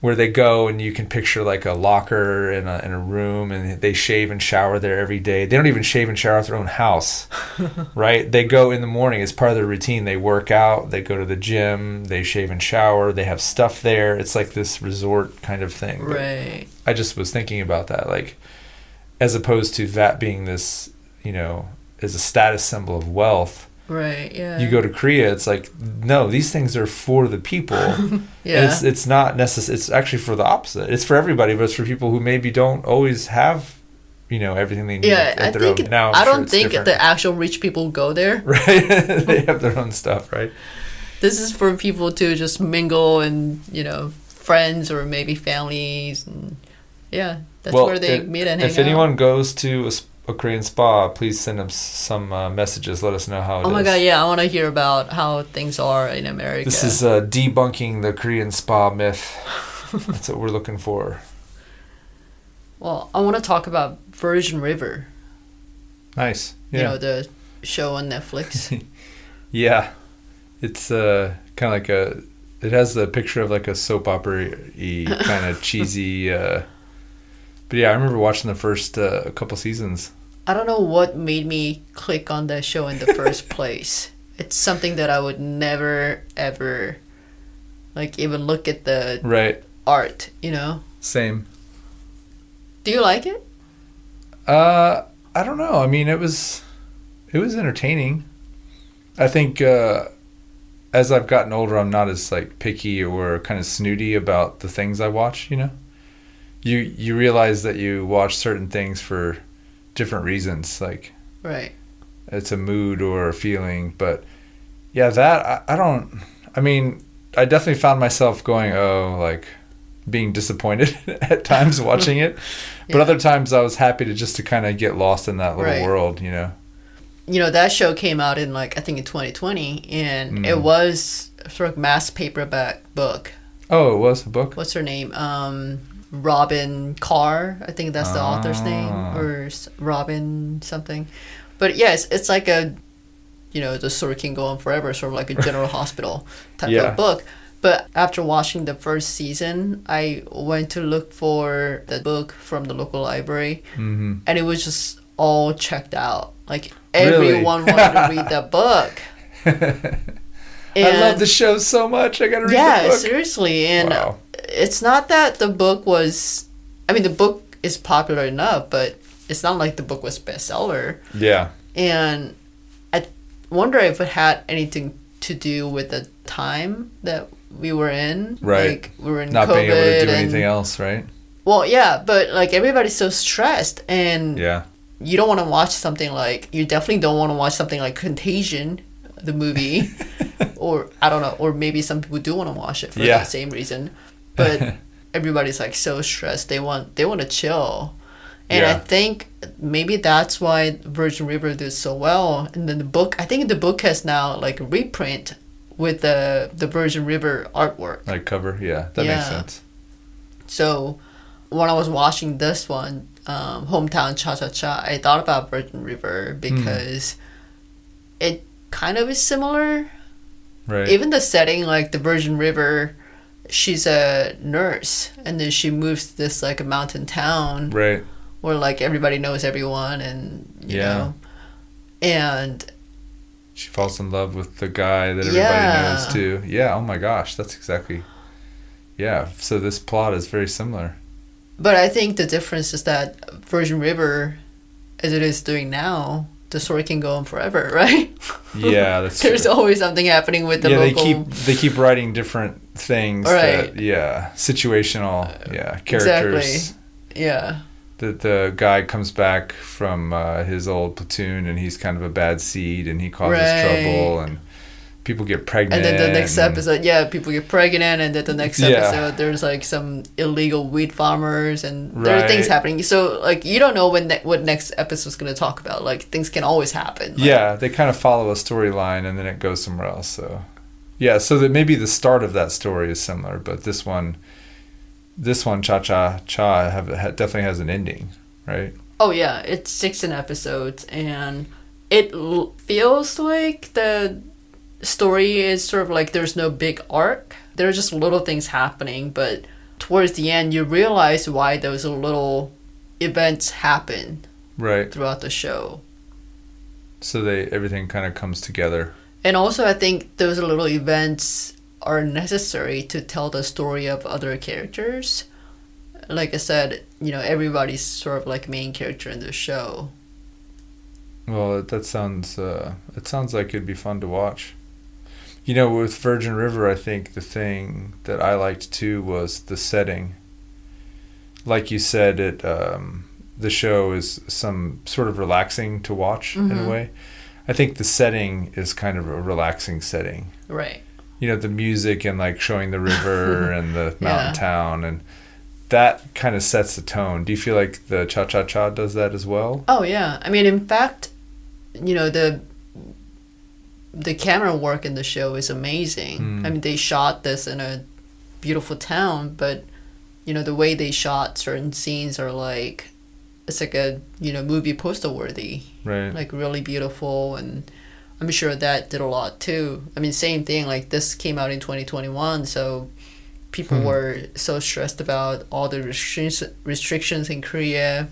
where they go and you can picture like a locker in a, in a room and they shave and shower there every day. They don't even shave and shower at their own house, right? They go in the morning as part of their routine. They work out, they go to the gym, they shave and shower, they have stuff there. It's like this resort kind of thing. But Right. I just was thinking about that, like, as opposed to that being this, you know, as a status symbol of wealth Right. Yeah. you go to Korea, it's like no, these things are for the people. Yeah. It's it's not necessary. It's actually for the opposite. It's for everybody, but it's for people who maybe don't always have, you know, everything they need. yeah. at I their think. own. Now, I'm I don't it's think different. the actual rich people go there. right. they have their own stuff, right? This is for people to just mingle and you know friends or maybe families and yeah, that's where they meet and hang out. if out. anyone goes to a, a Korean spa, please send them some uh, messages. Let us know how it Oh my is. god, yeah, I want to hear about how things are in America. This is uh, debunking the Korean spa myth. That's what we're looking for. well, I want to talk about Virgin River. Nice. Yeah. You know the show on Netflix. Yeah, it's uh, kind of like a. It has the picture of like a soap opera y kind of cheesy. Uh, but yeah, I remember watching the first uh, couple seasons. I don't know what made me click on that show in the first place. It's something that I would never ever like even look at the Right. art, you know. Same. Do you like it? Uh, I don't know. I mean, it was, it was entertaining. I think uh, as I've gotten older, I'm not as like picky or kind of snooty about the things I watch. You know, you you realize that you watch certain things for different reasons. Like Right. it's a mood or a feeling. But yeah, that I, I don't. I mean, I definitely found myself going, oh, like being disappointed at times watching it. But other times I was happy to just to kind of get lost in that little Right. world, you know. You know, that show came out in like I think in 2020 and Mm. it was sort of mass paperback book. Oh, it was a book. What's her name? Um Robyn Carr, I think that's the author's name Ah. or Robyn something. But yes, it's it's like a you know, the story can go on forever, sort of like a general hospital type Yeah. of book. But after watching the first season, I went to look for the book from the local library, hmm and it was just all checked out. Like Really? everyone wanted to read that book. I love the show so much. I gotta read yeah, the book. seriously, and Wow. It's not that the book was. I mean, the book is popular enough, but it's not like the book was bestseller. Yeah. And I wonder if it had anything to do with the time that we were in. Right. Like we were in Not COVID being able to do and- anything else, right? Well, yeah, but like everybody's so stressed, and Yeah. you don't want to watch something like you definitely don't want to watch something like Contagion, the movie, or I don't know, or maybe some people do want to watch it for Yeah. the same reason, but everybody's like so stressed they want they want to chill, and I think maybe that's why Virgin River did so well. And then the book, I think the book has now like a reprint with the the Virgin River artwork. Like cover. Yeah. That makes sense. So when I was watching this one, um, Hometown Cha Cha Cha, I thought about Virgin River because it kind of is similar. Right. Even the setting, like the Virgin River, she's a nurse and then she moves to this like a mountain town right. where like everybody knows everyone and you Yeah. know. And She falls in love with the guy that everybody Yeah. knows too. Yeah. Oh my gosh, that's exactly. Yeah. So this plot is very similar. But I think the difference is that Virgin River, as it is doing now, the story can go on forever, right? Yeah, that's There's true. always something happening with the yeah, they keep they keep writing different things. Right. That, yeah, situational. Yeah, characters. Exactly. yeah. The the guy comes back from uh, his old platoon and he's kind of a bad seed and he causes Right. trouble and people get pregnant. And then the next episode, yeah, people get pregnant, and then the next Yeah. episode, there's like some illegal weed farmers, and there are things happening. So like you don't know when ne- what next episode's gonna talk about. Like things can always happen. Like, Yeah, they kind of follow a storyline and then it goes somewhere else. So, yeah, so that maybe the start of that story is similar, but this one, this one, Cha Cha Cha, have definitely has an ending, right? Oh yeah, it's 16 episodes, and it l- feels like the story is sort of like there's no big arc. There are just little things happening, but towards the end, you realize why those little events happen Right. throughout the show. So they everything kind of comes together. And also, I think those little events are necessary to tell the story of other characters. Like I said, you know, everybody's sort of like main character in the show. Well, that sounds uh, it sounds like it'd be fun to watch. You know, with Virgin River, I think the thing that I liked too was the setting. Like you said, it um, the show is some sort of relaxing to watch in Mhm. a way. I think the setting is kind of a relaxing setting. Right. You know, the music and like showing the river and the mountain Yeah. town and that kind of sets the tone. Do you feel like the Cha Cha Cha does that as well? Oh yeah. I mean, in fact, you know the the camera work in the show is amazing. Mm. I mean, they shot this in a beautiful town, but you know the way they shot certain scenes are like it's like a you know movie poster worthy, Right. like really beautiful, and I'm sure that did a lot too. I mean, same thing. Like this came out in 2021, so people Hmm. were so stressed about all the restrictions restrictions in Korea.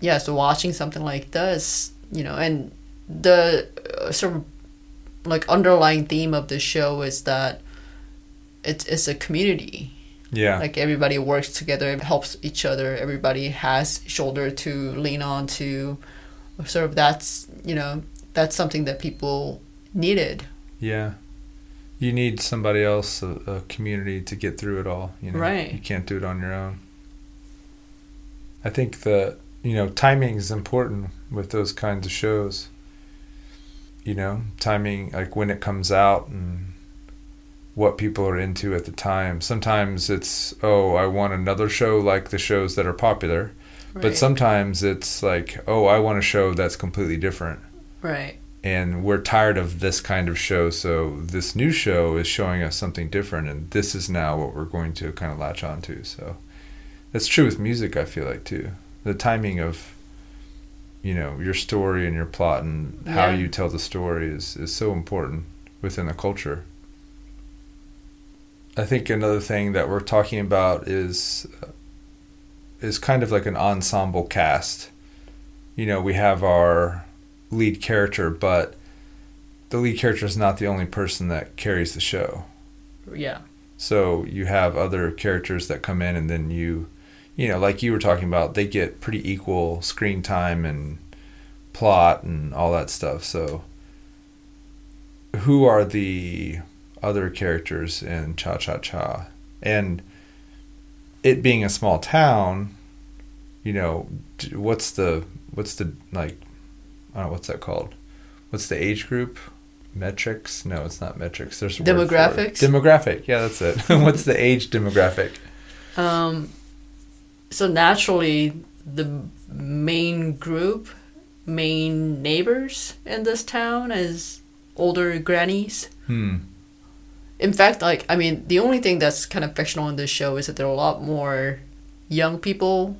Yeah, so watching something like this, you know, and the uh, sort of like underlying theme of the show is that it's it's a community. yeah. Like everybody works together, helps each other. Everybody has shoulder to lean on to. Sort of that's you know that's something that people needed. Yeah. You need somebody else, a, a community to get through it all. You know, Right. You can't do it on your own. I think the you know timing is important with those kinds of shows. You know, timing like when it comes out and what people are into at the time. Sometimes it's oh, I want another show like the shows that are popular, but sometimes it's like oh, I want a show that's completely different. Right. and we're tired of this kind of show so this new show is showing us something different and this is now what we're going to kind of latch on to so that's true with music i feel like too. The timing of you know your story and your plot and how Yeah. you tell the story is, is so important within the culture i think another thing that we're talking about is uh, is kind of like an ensemble cast you know we have our lead character, but the lead character is not the only person that carries the show. Yeah. So you have other characters that come in, and then you, you know, like you were talking about, they get pretty equal screen time and plot and all that stuff. So, who are the other characters in Cha Cha Cha? And it being a small town, you know, what's the what's the like I don't know what's that called? What's the age group? Metrics? No, it's not metrics. There's a word for it. Demographics? Demographic. Yeah, that's it. what's the age demographic? Um, so naturally, the main group, main neighbors in this town is older grannies. Hmm. In fact, like I mean, the only thing that's kind of fictional in this show is that there are a lot more young people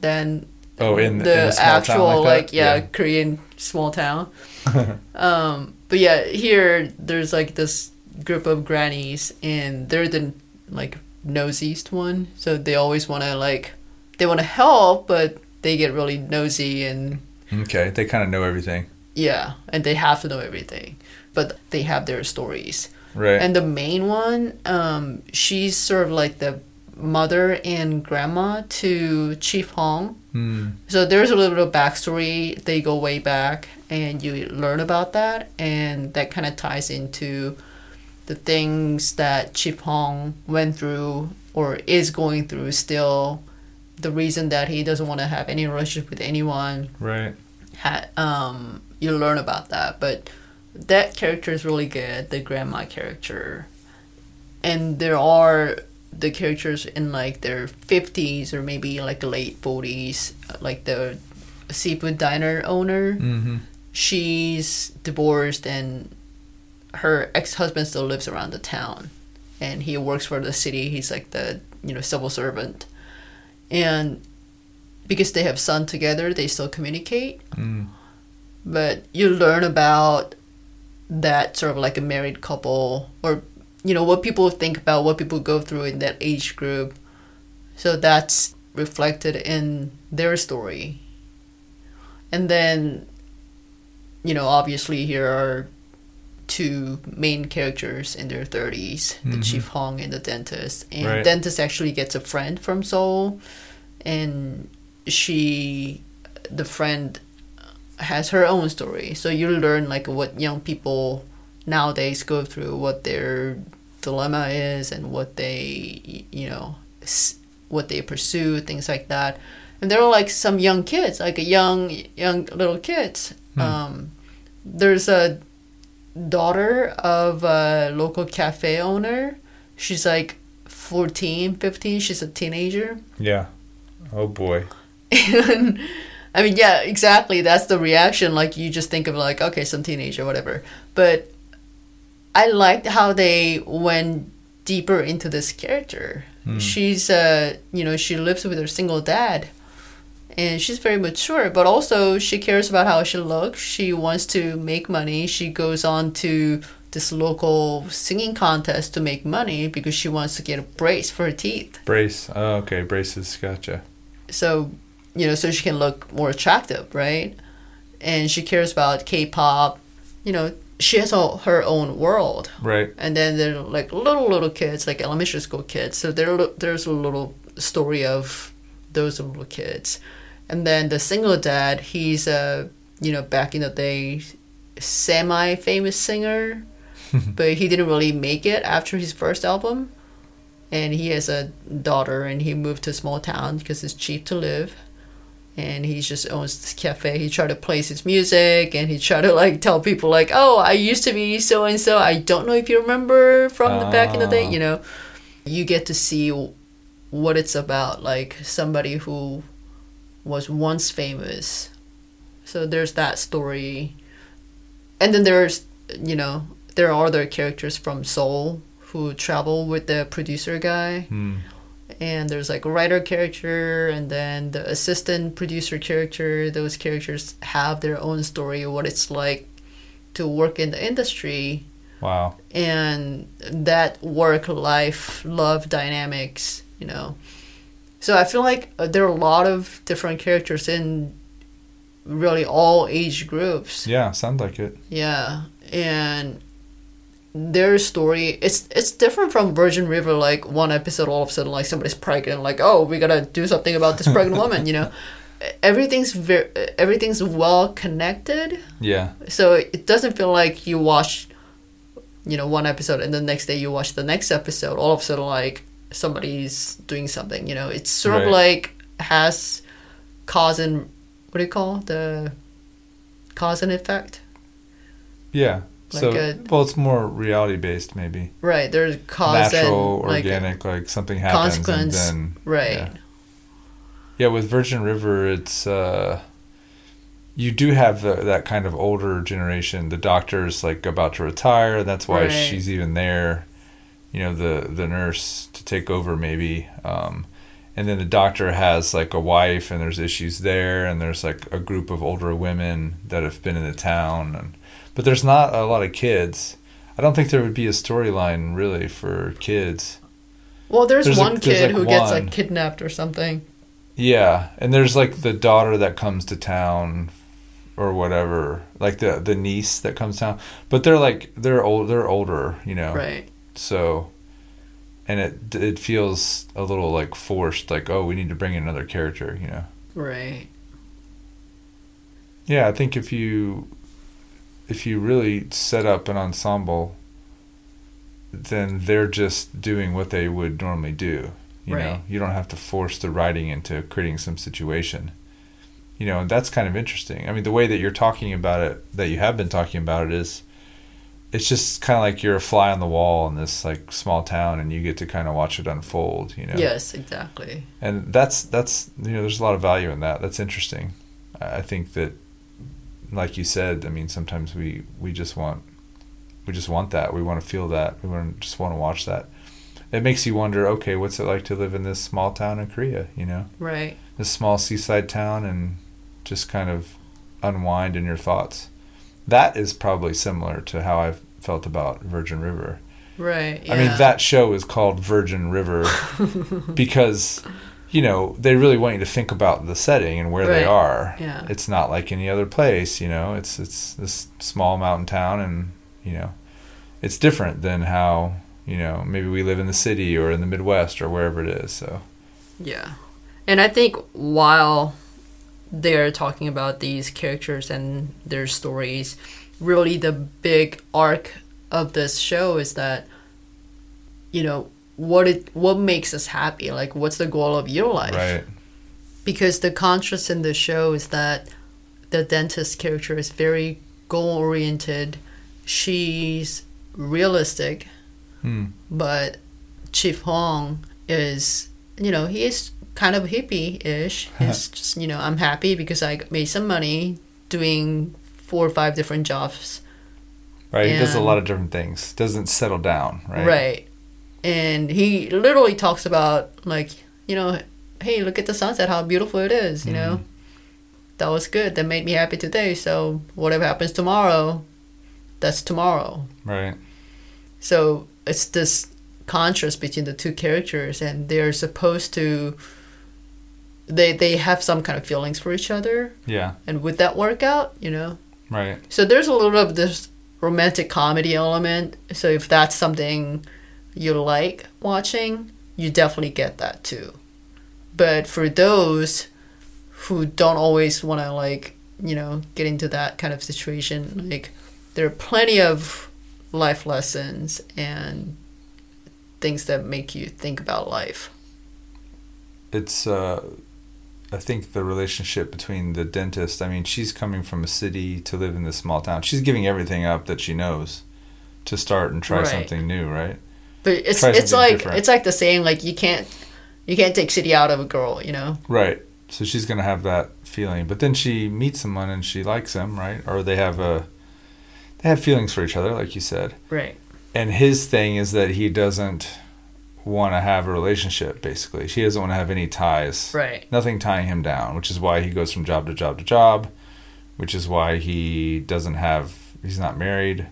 than Oh, in, the in actual like, like, that? yeah, Korean small town. um, but yeah, here there's like this group of grannies, and they're the like nosiest one. So they always want to like they want to help, but they get really nosy and Okay, they kind of know everything, yeah, and they have to know everything. But they have their stories. right? And the main one, um, she's sort of like the mother and grandma to Chief Hong. Mm. So there's a little bit of backstory. They go way back, and you learn about that, and that kind of ties into the things that Chief Hong went through or is going through still. The reason that he doesn't want to have any relationship with anyone. Right. Ha- um, you learn about that, but that character is really good. The grandma character, and there are the characters in like their 50s or maybe like late 40s like the seafood diner owner Mm-hmm. she's divorced and her ex-husband still lives around the town and he works for the city he's like the you know civil servant and because they have son together they still communicate. Mm. but you learn about that sort of like a married couple or you know what people think about what people go through in that age group. So that's reflected in their story. And then you know obviously here are two main characters in their 30s the Mhm. chief hong and the dentist and Right. dentist actually gets a friend from seoul and she the friend has her own story so you learn like what young people nowadays go through what their dilemma is and what they you know what they pursue things like that and there are like some young kids like a young young little kids Hmm. um, there's a daughter of a local cafe owner she's like 14 15 she's a teenager Yeah. Oh boy. and I mean, yeah, exactly. That's the reaction. Like you just think of like, okay, some teenager, whatever. But I liked how they went deeper into this character. Hmm. She's, uh, you know, she lives with her single dad, and she's very mature. But also, she cares about how she looks. She wants to make money. She goes on to this local singing contest to make money because she wants to get a brace for her teeth Brace. Oh, okay. Braces. Gotcha. so you know so she can look more attractive right and she cares about k-pop you know she has all her own world Right. and then there are like little little kids like elementary school kids so there there's a little story of those little kids and then the single dad he's a you know back in the day semi famous singer. But he didn't really make it after his first album. And he has a daughter and he moved to a small town because it's cheap to live. And he just owns this cafe. He tried to place his music and he tried to like tell people like oh i used to be so and so i don't know if you remember from the back in the day Ah. you know. You get to see what it's about like somebody who was once famous. So there's that story. And then there's you know there are other characters from seoul who travel with the producer guy. Hmm. and there's like a writer character and then the assistant producer character. Those characters have their own story what it's like to work in the industry. Wow. and that work life love dynamics you know so i feel like uh, there are a lot of different characters in really all age groups Yeah. Sounds like it. yeah, and their story it's it's different from Virgin River. Like one episode, all of a sudden, like somebody's pregnant. Like, oh, we gotta do something about this pregnant woman. You know, everything's very everything's well connected. Yeah. So it doesn't feel like you watch, you know, one episode and the next day you watch the next episode. All of a sudden, like somebody's doing something. You know, it's sort of like has cause and what do you call the cause and effect? Yeah. Like so, a- well, it's more reality based, maybe. Right, there's cause Natural, and like organic, like something happens consequence. and then right. Yeah. Yeah, with Virgin River, it's uh, you do have the, that kind of older generation. The doctor's like about to retire. That's why Right. she's even there. You know, the the nurse to take over maybe. Um, and then the doctor has like a wife, and there's issues there, and there's like a group of older women that have been in the town, and but there's not a lot of kids. I don't think there would be a storyline really for kids. Well, there's, There's a- one there's, kid like, who gets like kidnapped or something. Yeah, and there's like the daughter that comes to town or whatever, like the the niece that comes down. But they're like they're old they're older, you know. Right. So and it it feels a little like forced like oh we need to bring in another character you know? Right. yeah i think if you if you really set up an ensemble then they're just doing what they would normally do you know? You don't have to force the writing into creating some situation. You know and that's kind of interesting. I mean the way that you're talking about it that you have been talking about it is it's just kind of like you're a fly on the wall in this like small town and you get to kind of watch it unfold you know? Yes, exactly. and that's that's you know there's a lot of value in that. That's interesting. I think that like you said i mean sometimes we we just want we just want that. We want to feel that. We want to just want to watch that. It makes you wonder okay what's it like to live in this small town in korea you know? Right. this small seaside town and just kind of unwind in your thoughts that is probably similar to how i've felt about virgin river Right. I mean, that show is called Virgin River because, you know, they really want you to think about the setting and where they are. Yeah. It's not like any other place, you know. It's it's this small mountain town, and you know, it's different than how you know maybe we live in the city or in the Midwest or wherever it is. So Yeah. And I think while they're talking about these characters and their stories, really the big arc of this show is that you know what it what makes us happy? Like what's the goal of your life? Right, because the contrast in the show is that the dentist character is very goal oriented she's realistic. Hmm. but chief hong is you know he is kind of hippie-ish he's just you know i'm happy because i made some money doing four or five different jobs right. He does a lot of different things. Doesn't settle down. Right. right and he literally talks about like you know hey look at the sunset how beautiful it is you know mm-hmm. that was good that made me happy today so whatever happens tomorrow that's tomorrow Right. so it's this contrast between the two characters and they're supposed to they they have some kind of feelings for each other Yeah. and would that work out you know Right. so there's a little bit of this romantic comedy element. So if that's something you like watching, you definitely get that too. But for those who don't always want to like, you know, get into that kind of situation, like there are plenty of life lessons and things that make you think about life. it's uh I think the relationship between the dentist, I mean, she's coming from a city to live in this small town. She's giving everything up that she knows to start and try Right. something new, right? But it's Try it's like different. it's like the saying like you can't you can't take city out of a girl, you know. Right. So she's going to have that feeling. But then she meets someone and she likes him, right? Or they have a they have feelings for each other like you said. Right. And his thing is that he doesn't want to have a relationship basically. She doesn't want to have any ties. Right. nothing tying him down, which is why he goes from job to job to job, which is why he doesn't have he's not married.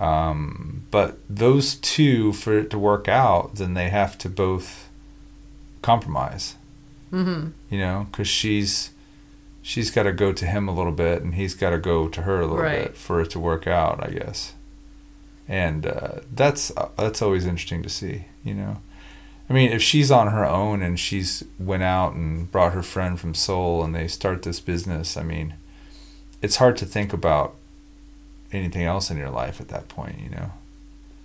Um, but those two, for it to work out, then they have to both compromise. Mm-hmm. You know, because she's she's got to go to him a little bit, and he's got to go to her a little Right. bit for it to work out, I guess. And uh, that's that's always interesting to see. You know, I mean, if she's on her own and she's went out and brought her friend from Seoul and they start this business, I mean, it's hard to think about anything else in your life at that point, you know.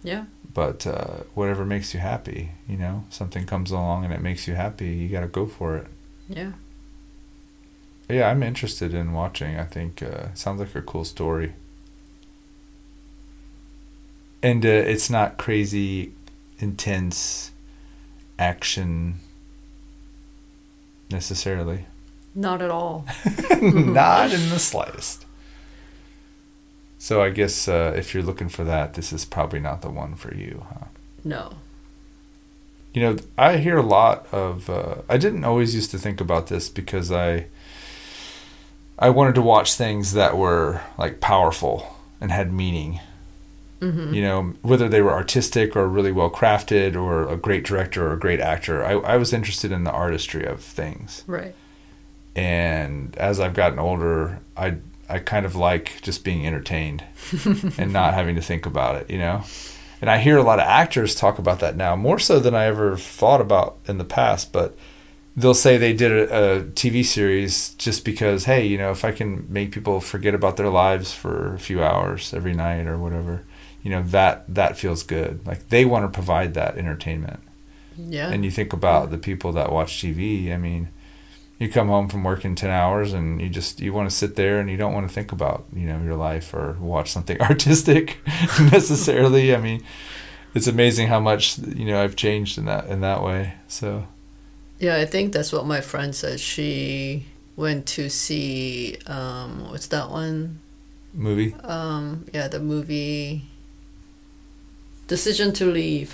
Yeah. But uh, whatever makes you happy, you know, something comes along and it makes you happy, you got to go for it. Yeah. But yeah, I'm interested in watching. I think uh, sounds like a cool story. And uh, it's not crazy, intense action necessarily. Not at all. not in the slightest. So I guess uh, if you're looking for that, this is probably not the one for you, huh? No. You know, I hear a lot of. Uh, I didn't always used to think about this because I. I wanted to watch things that were like powerful and had meaning. Mm-hmm. You know, whether they were artistic or really well crafted or a great director or a great actor. I, I was interested in the artistry of things. Right. And as I've gotten older, I I kind of like just being entertained and not having to think about it, you know? and I hear a lot of actors talk about that now, more so than I ever thought about in the past. But they'll say they did a, a TV series just because, hey, you know, if I can make people forget about their lives for a few hours every night or whatever, you know, that that feels good. Like they want to provide that entertainment. Yeah. And you think about the people that watch TV. I mean, you come home from working 10 hours and you just you want to sit there and you don't want to think about you know your life or watch something artistic necessarily i mean it's amazing how much you know i've changed in that in that way so yeah i think that's what my friend said she went to see um what's that one movie um yeah the movie decision to leave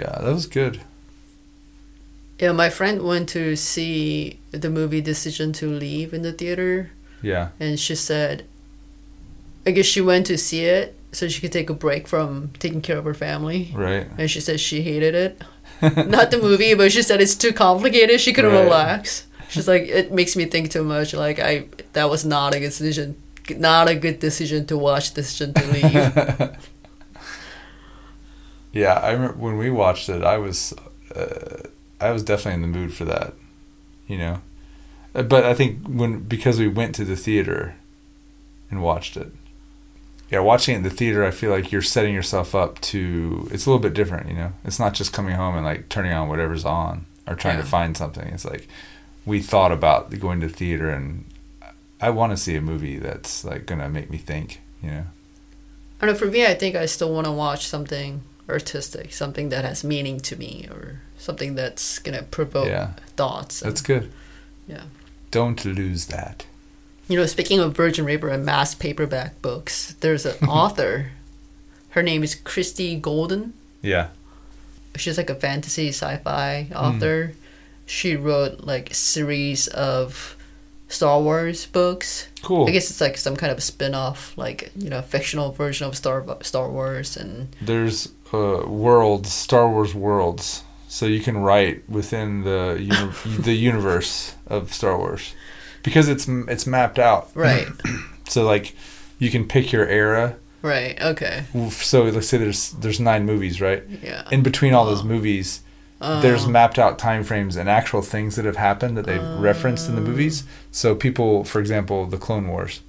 yeah that was good yeah, my friend went to see the movie Decision to Leave in the theater. Yeah. And she said, I guess she went to see it so she could take a break from taking care of her family. Right. And she said she hated it. Not the movie, but she said it's too complicated. She couldn't Right. relax. She's like, it makes me think too much. Like I, that was not a good decision. Not a good decision to watch Decision to Leave. yeah, I remember when we watched it, I was uh, I was definitely in the mood for that, you know. Uh, But I think when because we went to the theater and watched it. Yeah, watching it in the theater, I feel like you're setting yourself up to it's a little bit different, you know. It's not just coming home and like turning on whatever's on or trying to find something. It's like we thought about going to theater and I want to see a movie that's like going to make me think, you know. I don't know. For me, I think I still want to watch something artistic, something that has meaning to me, or something that's gonna provoke Yeah. thoughts. and- That's good. Yeah. Don't lose that. You know, speaking of Virgin River and mass paperback books, there's an author. Her name is Christie Golden. Yeah. She's like a fantasy sci-fi author. Mm. She wrote like a series of Star Wars books. Cool. I guess it's like some kind of spin-off, like you know, fictional version of Star Star Wars, and there's uh, worlds, Star Wars worlds, so you can write within the uni- the universe of Star Wars because it's it's mapped out. right, So like you can pick your era. right, okay, So let's say there's there's nine movies, right? yeah. In between all those movies, there's Oh. mapped out time frames and actual things that have happened that they've referenced in the movies. So people, for example, the Clone Wars.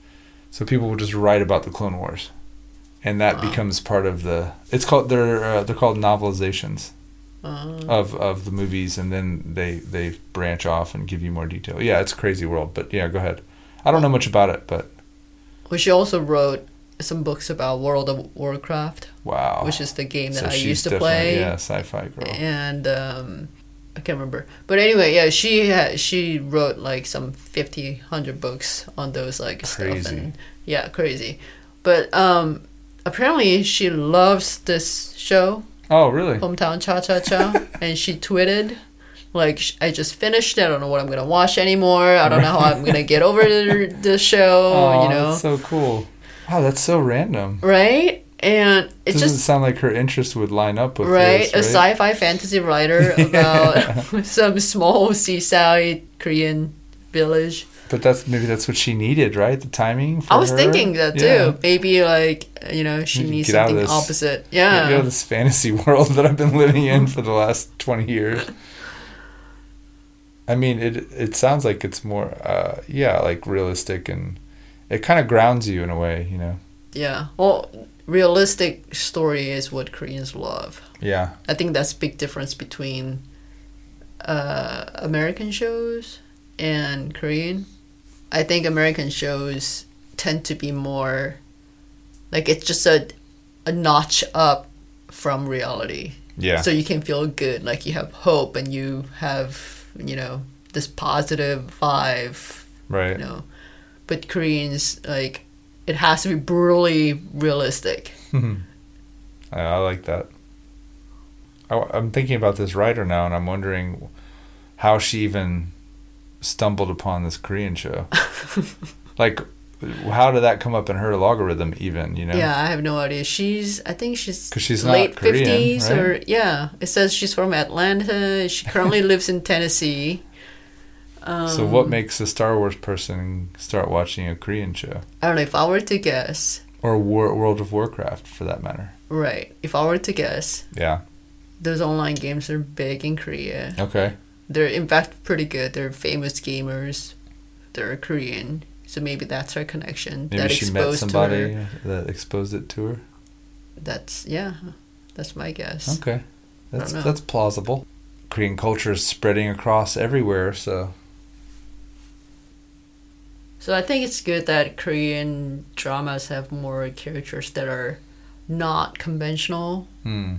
So people will just write about the Clone Wars, and that becomes part of the. It's called they're uh, they're called novelizations Uh, of of the movies, and then they they branch off and give you more detail. Yeah, it's crazy world, but yeah, go ahead. I don't know much about it, but well, she also wrote some books about World of Warcraft, wow, which is the game that So I used to play. Yeah, sci-fi girl. and um, I can't remember. But anyway, yeah, she had, she wrote like some 50, 100 books on those like stuff and yeah, crazy. But um, apparently she loves this show, Oh, really? Hometown Cha Cha Cha, and she tweeted like I just finished. it. I don't know what I'm gonna watch anymore. I don't know how I'm gonna get over the, show. Oh, you know, that's so cool. Wow, that's so random. right? And it Doesn't just sound like her interest would line up with right, this, a sci-fi fantasy writer about some small seaside Korean village. But that's maybe that's what she needed, right? The timing. For I was her? thinking that too. Yeah. Maybe like you know she to needs something this- opposite. Get out Yeah, of this fantasy world that I've been living in for the last twenty years. I mean, it it sounds like it's more, uh, yeah, like realistic, and it kind of grounds you in a way, you know. yeah. Well, realistic story is what Koreans love. Yeah, I think that's big difference between uh, American shows and Korean. I think American shows tend to be more like it's just a a notch up from reality. yeah, So you can feel good, like you have hope and you have, you know, this positive vibe, right. you know. But Koreans like it has to be brutally realistic. I, I like that. I, I'm thinking about this writer now, and I'm wondering how she even stumbled upon this Korean show. like, how did that come up in her logarithm? Even you know? Yeah, I have no idea. She's, I think she's because she's late fifties right? or yeah. It says she's from Atlanta. She currently lives in Tennessee. Um, So what makes a Star Wars person start watching a Korean show I don't know if I were to guess. or War, World of Warcraft for that matter? Right. If I were to guess, Yeah. those online games are big in Korea. Okay. They're in fact pretty good. They're famous gamers. They're Korean, so maybe that's her connection. Maybe that she met exposed somebody her. that exposed it to her. That's yeah. That's my guess. Okay. That's that's plausible. Korean culture is spreading across everywhere, so So I think it's good that Korean dramas have more characters that are not conventional. hmm.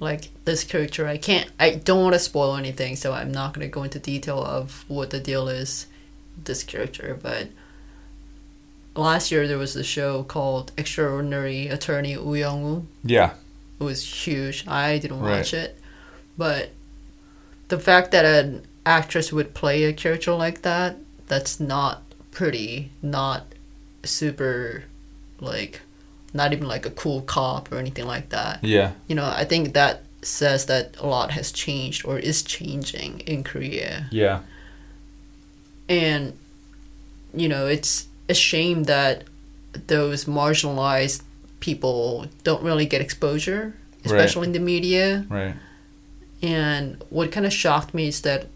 Like this character, I can't. I don't want to spoil anything, so I'm not going to go into detail of what the deal is. This character, but last year there was a show called Extraordinary Attorney Woo Young-woo. Yeah. It was huge. I didn't Right. watch it, but the fact that an actress would play a character like that, that's not pretty, not super, like, not even like a cool cop or anything like that. Yeah. You know, I think that says that a lot has changed or is changing in Korea. Yeah. And, you know, it's a shame that those marginalized people don't really get exposure, especially in the media. Right. And what kind of shocked me is that,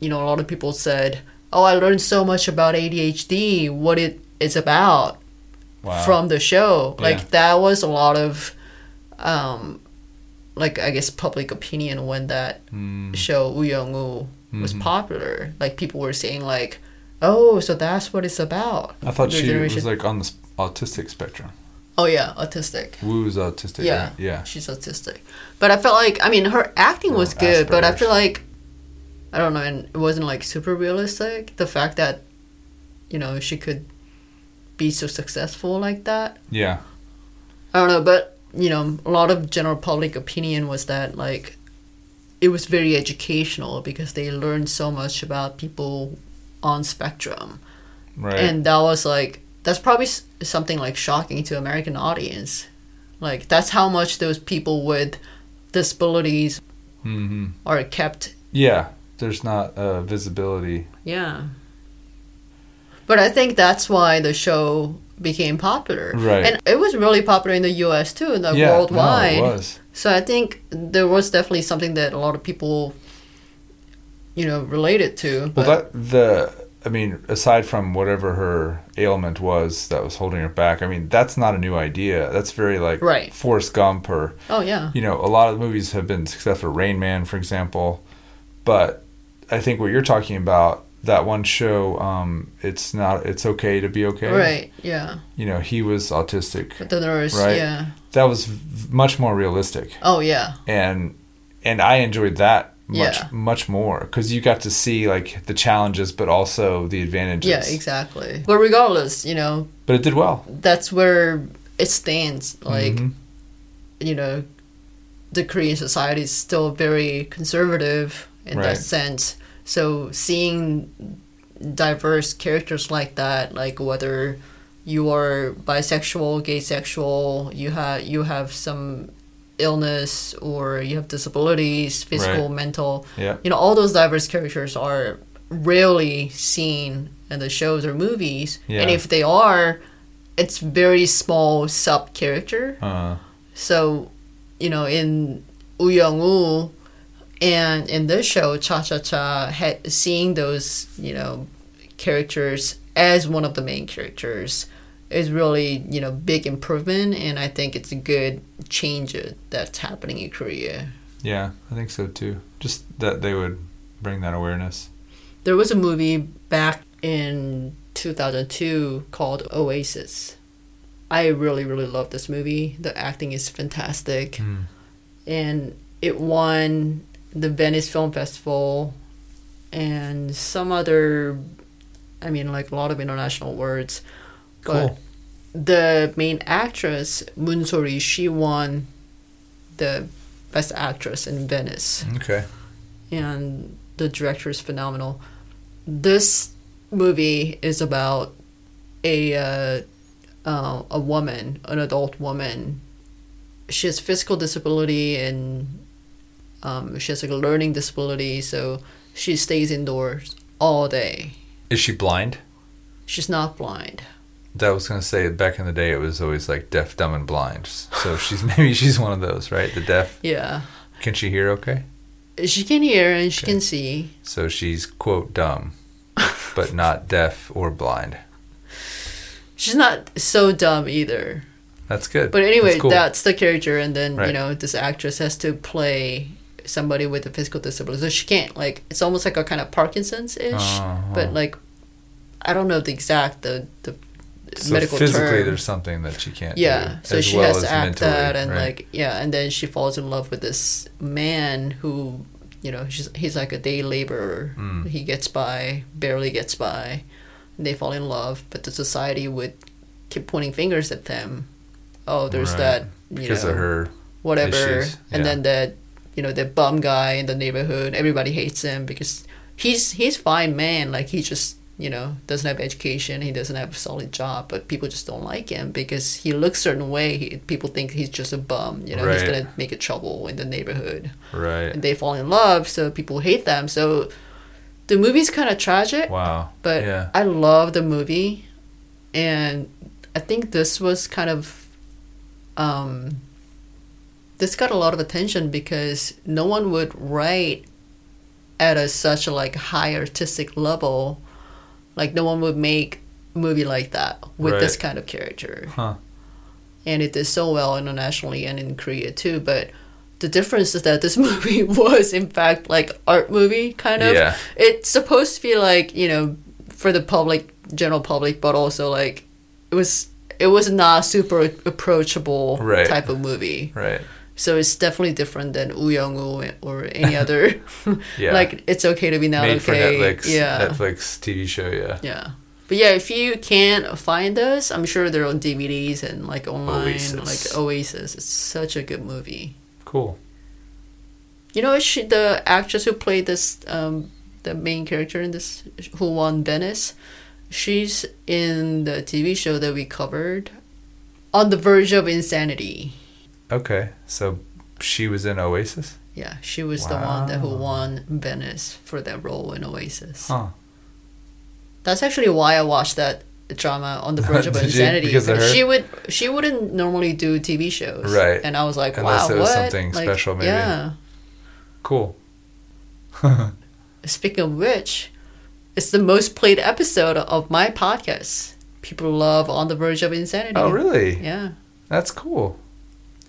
you know, a lot of people said, "Oh, I learned so much about ADHD, what it is about Wow. from the show." Yeah. Like that was a lot of, um, like I guess public opinion when that Mm. show Woo was Mhm. popular. Like people were saying like, "Oh, so that's what it's about." I thought The she generation- was like on the autistic spectrum. Oh yeah, autistic. Woo's autistic. Yeah. right? Yeah. She's autistic. But I felt like I mean her acting was good, but I Asperger's. feel like I don't know, and it wasn't like super realistic. The fact that you know she could be so successful like that. Yeah. I don't know, but you know, a lot of general public opinion was that like it was very educational because they learned so much about people on spectrum. Right. And that was like that's probably something like shocking to American audience. Like that's how much those people with disabilities hmm are kept. Yeah. There's not uh, visibility. Yeah. But I think that's why the show became popular. Right. And it was really popular in the US too, and like yeah. worldwide. No, it was. So I think there was definitely something that a lot of people you know related to. Well, But that the I mean, aside from whatever her ailment was that was holding her back, I mean, that's not a new idea. That's very like Right. Forrest Gump or oh yeah. you know, a lot of movies have been successful. Rain Man, for example, but I think what you're talking about that one show, um, it's not. It's okay to be okay. Right, yeah. You know, he was autistic. But the nurse, Right. yeah. That was v- much more realistic, Oh yeah. and and I enjoyed that much Yeah. much more because you got to see like the challenges, but also the advantages. Yeah, exactly. But regardless, you know, But it did well. that's where it stands. Like, Mhm. you know, the Korean society is still very conservative in Right. that sense. So seeing diverse characters like that, like whether you are bisexual, gay sexual, you have you have some illness or you have disabilities, physical, Right. mental, Yeah. you know, all those diverse characters are rarely seen in the shows or movies. Yeah. And if they are, it's very small sub character. Uh, So, you know, in Woo Young Woo and in this show, Cha Cha Cha, ha- seeing those, you know, characters as one of the main characters is really, you know, big improvement. And I think it's a good change that's happening in Korea. yeah, I think so too. Just that they would bring that awareness. There was a movie back in 2002 called Oasis. I really, really love this movie. The acting is fantastic. Hmm. And it won the Venice Film Festival and some other, I mean, like a lot of international awards. But Cool. the main actress, Moon Sori, she won the Best Actress in Venice Okay. and the director is phenomenal. This movie is about a uh, uh, a woman, an adult woman. She has physical disability and um, she has like a learning disability, so she stays indoors all day. Is she blind? She's not blind. That was gonna say back in the day it was always like deaf, dumb, and blind. So she's maybe she's one of those, right? The deaf. Yeah. Can she hear okay? She can hear and she Okay. can see. So she's quote dumb, but not deaf or blind. She's not so dumb either. That's good. But anyway, That's cool. that's the character, and then you know this actress has to play somebody with a physical disability, so she can't like it's almost like a kind of Parkinson's ish, Uh-huh. but like I don't know the exact the the so medical physically term. there's something that she can't yeah, do. so she well has to act mentally, that, and right? like yeah, and then she falls in love with this man who you know she's, he's like a day laborer. Mm. He gets by, barely gets by. They fall in love, but the society would keep pointing fingers at them. Oh, there's Right. that you because know, of her whatever issues, and yeah. then that you know the bum guy in the neighborhood everybody hates him because he's he's fine man like he just you know doesn't have education he doesn't have a solid job but people just don't like him because he looks certain way he, people think he's just a bum you know he's gonna make a trouble in the neighborhood right. and they fall in love so people hate them so the movie's kind of tragic Wow. but yeah. I love the movie, and I think this was kind of, um, this got a lot of attention because no one would write at a such a like high artistic level, like no one would make a movie like that with this kind of character, Huh. and it did so well internationally and in Korea too, but. The difference is that this movie was, in fact, like art movie kind of Yeah. it's supposed to be like you know for the public general public but also like it was it was not super approachable Right. type of movie Right. So it's definitely different than Uyong or any other Yeah. like it's okay to be not Made okay for Netflix. yeah Netflix TV show. Yeah. yeah but yeah if you can't find this i'm sure they're on dvds and like online Oasis. like oasis it's such a good movie Cool. You know, she the actress who played this um the main character in this who won Venice. She's in the TV show that we covered, on the verge of insanity. Okay. So she was in Oasis. Yeah, she was the one that who won Venice for that role in Oasis. Huh. That's actually why I watched that drama on the verge of you? insanity. Her? She would she wouldn't normally do TV shows, Right. And I was like, Unless wow, it was what? something Like, special, maybe. Yeah. Cool. Speaking of which, it's the most played episode of my podcast. People love On the Verge of Insanity. Oh, really? Yeah. That's cool.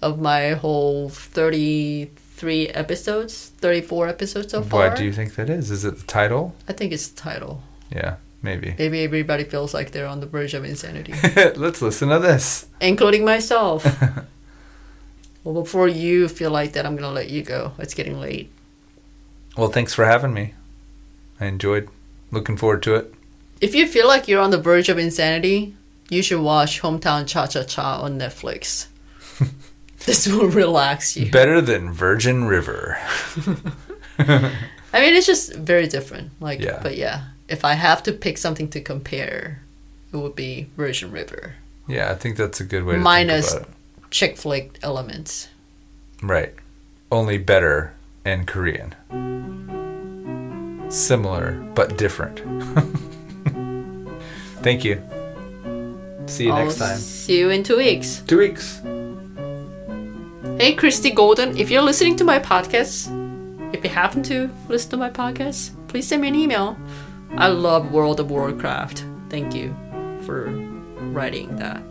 Of my whole 33 episodes, 34 episodes so far. Why do you think that is? Is it the title? I think it's the title. Yeah, maybe. Maybe everybody feels like they're on the verge of insanity, Let's listen to this. including myself. well, before you feel like that, I'm going to let you go. It's getting late. Well, thanks for having me. I enjoyed. Looking forward to it. If you feel like you're on the verge of insanity, you should watch Hometown Cha Cha Cha on Netflix. this will relax you. Better than Virgin River. I mean, it's just very different. Like, Yeah. but yeah, if I have to pick something to compare, it would be Virgin River. Yeah, I think that's a good way to Minus- Chick flick elements. Right. Only better and Korean. Similar but different. Thank you. See you I'll next time. See you in two weeks. Two weeks. Hey, Christie Golden, if you're listening to my podcast, if you happen to listen to my podcast, please send me an email. I love World of Warcraft. Thank you for writing that.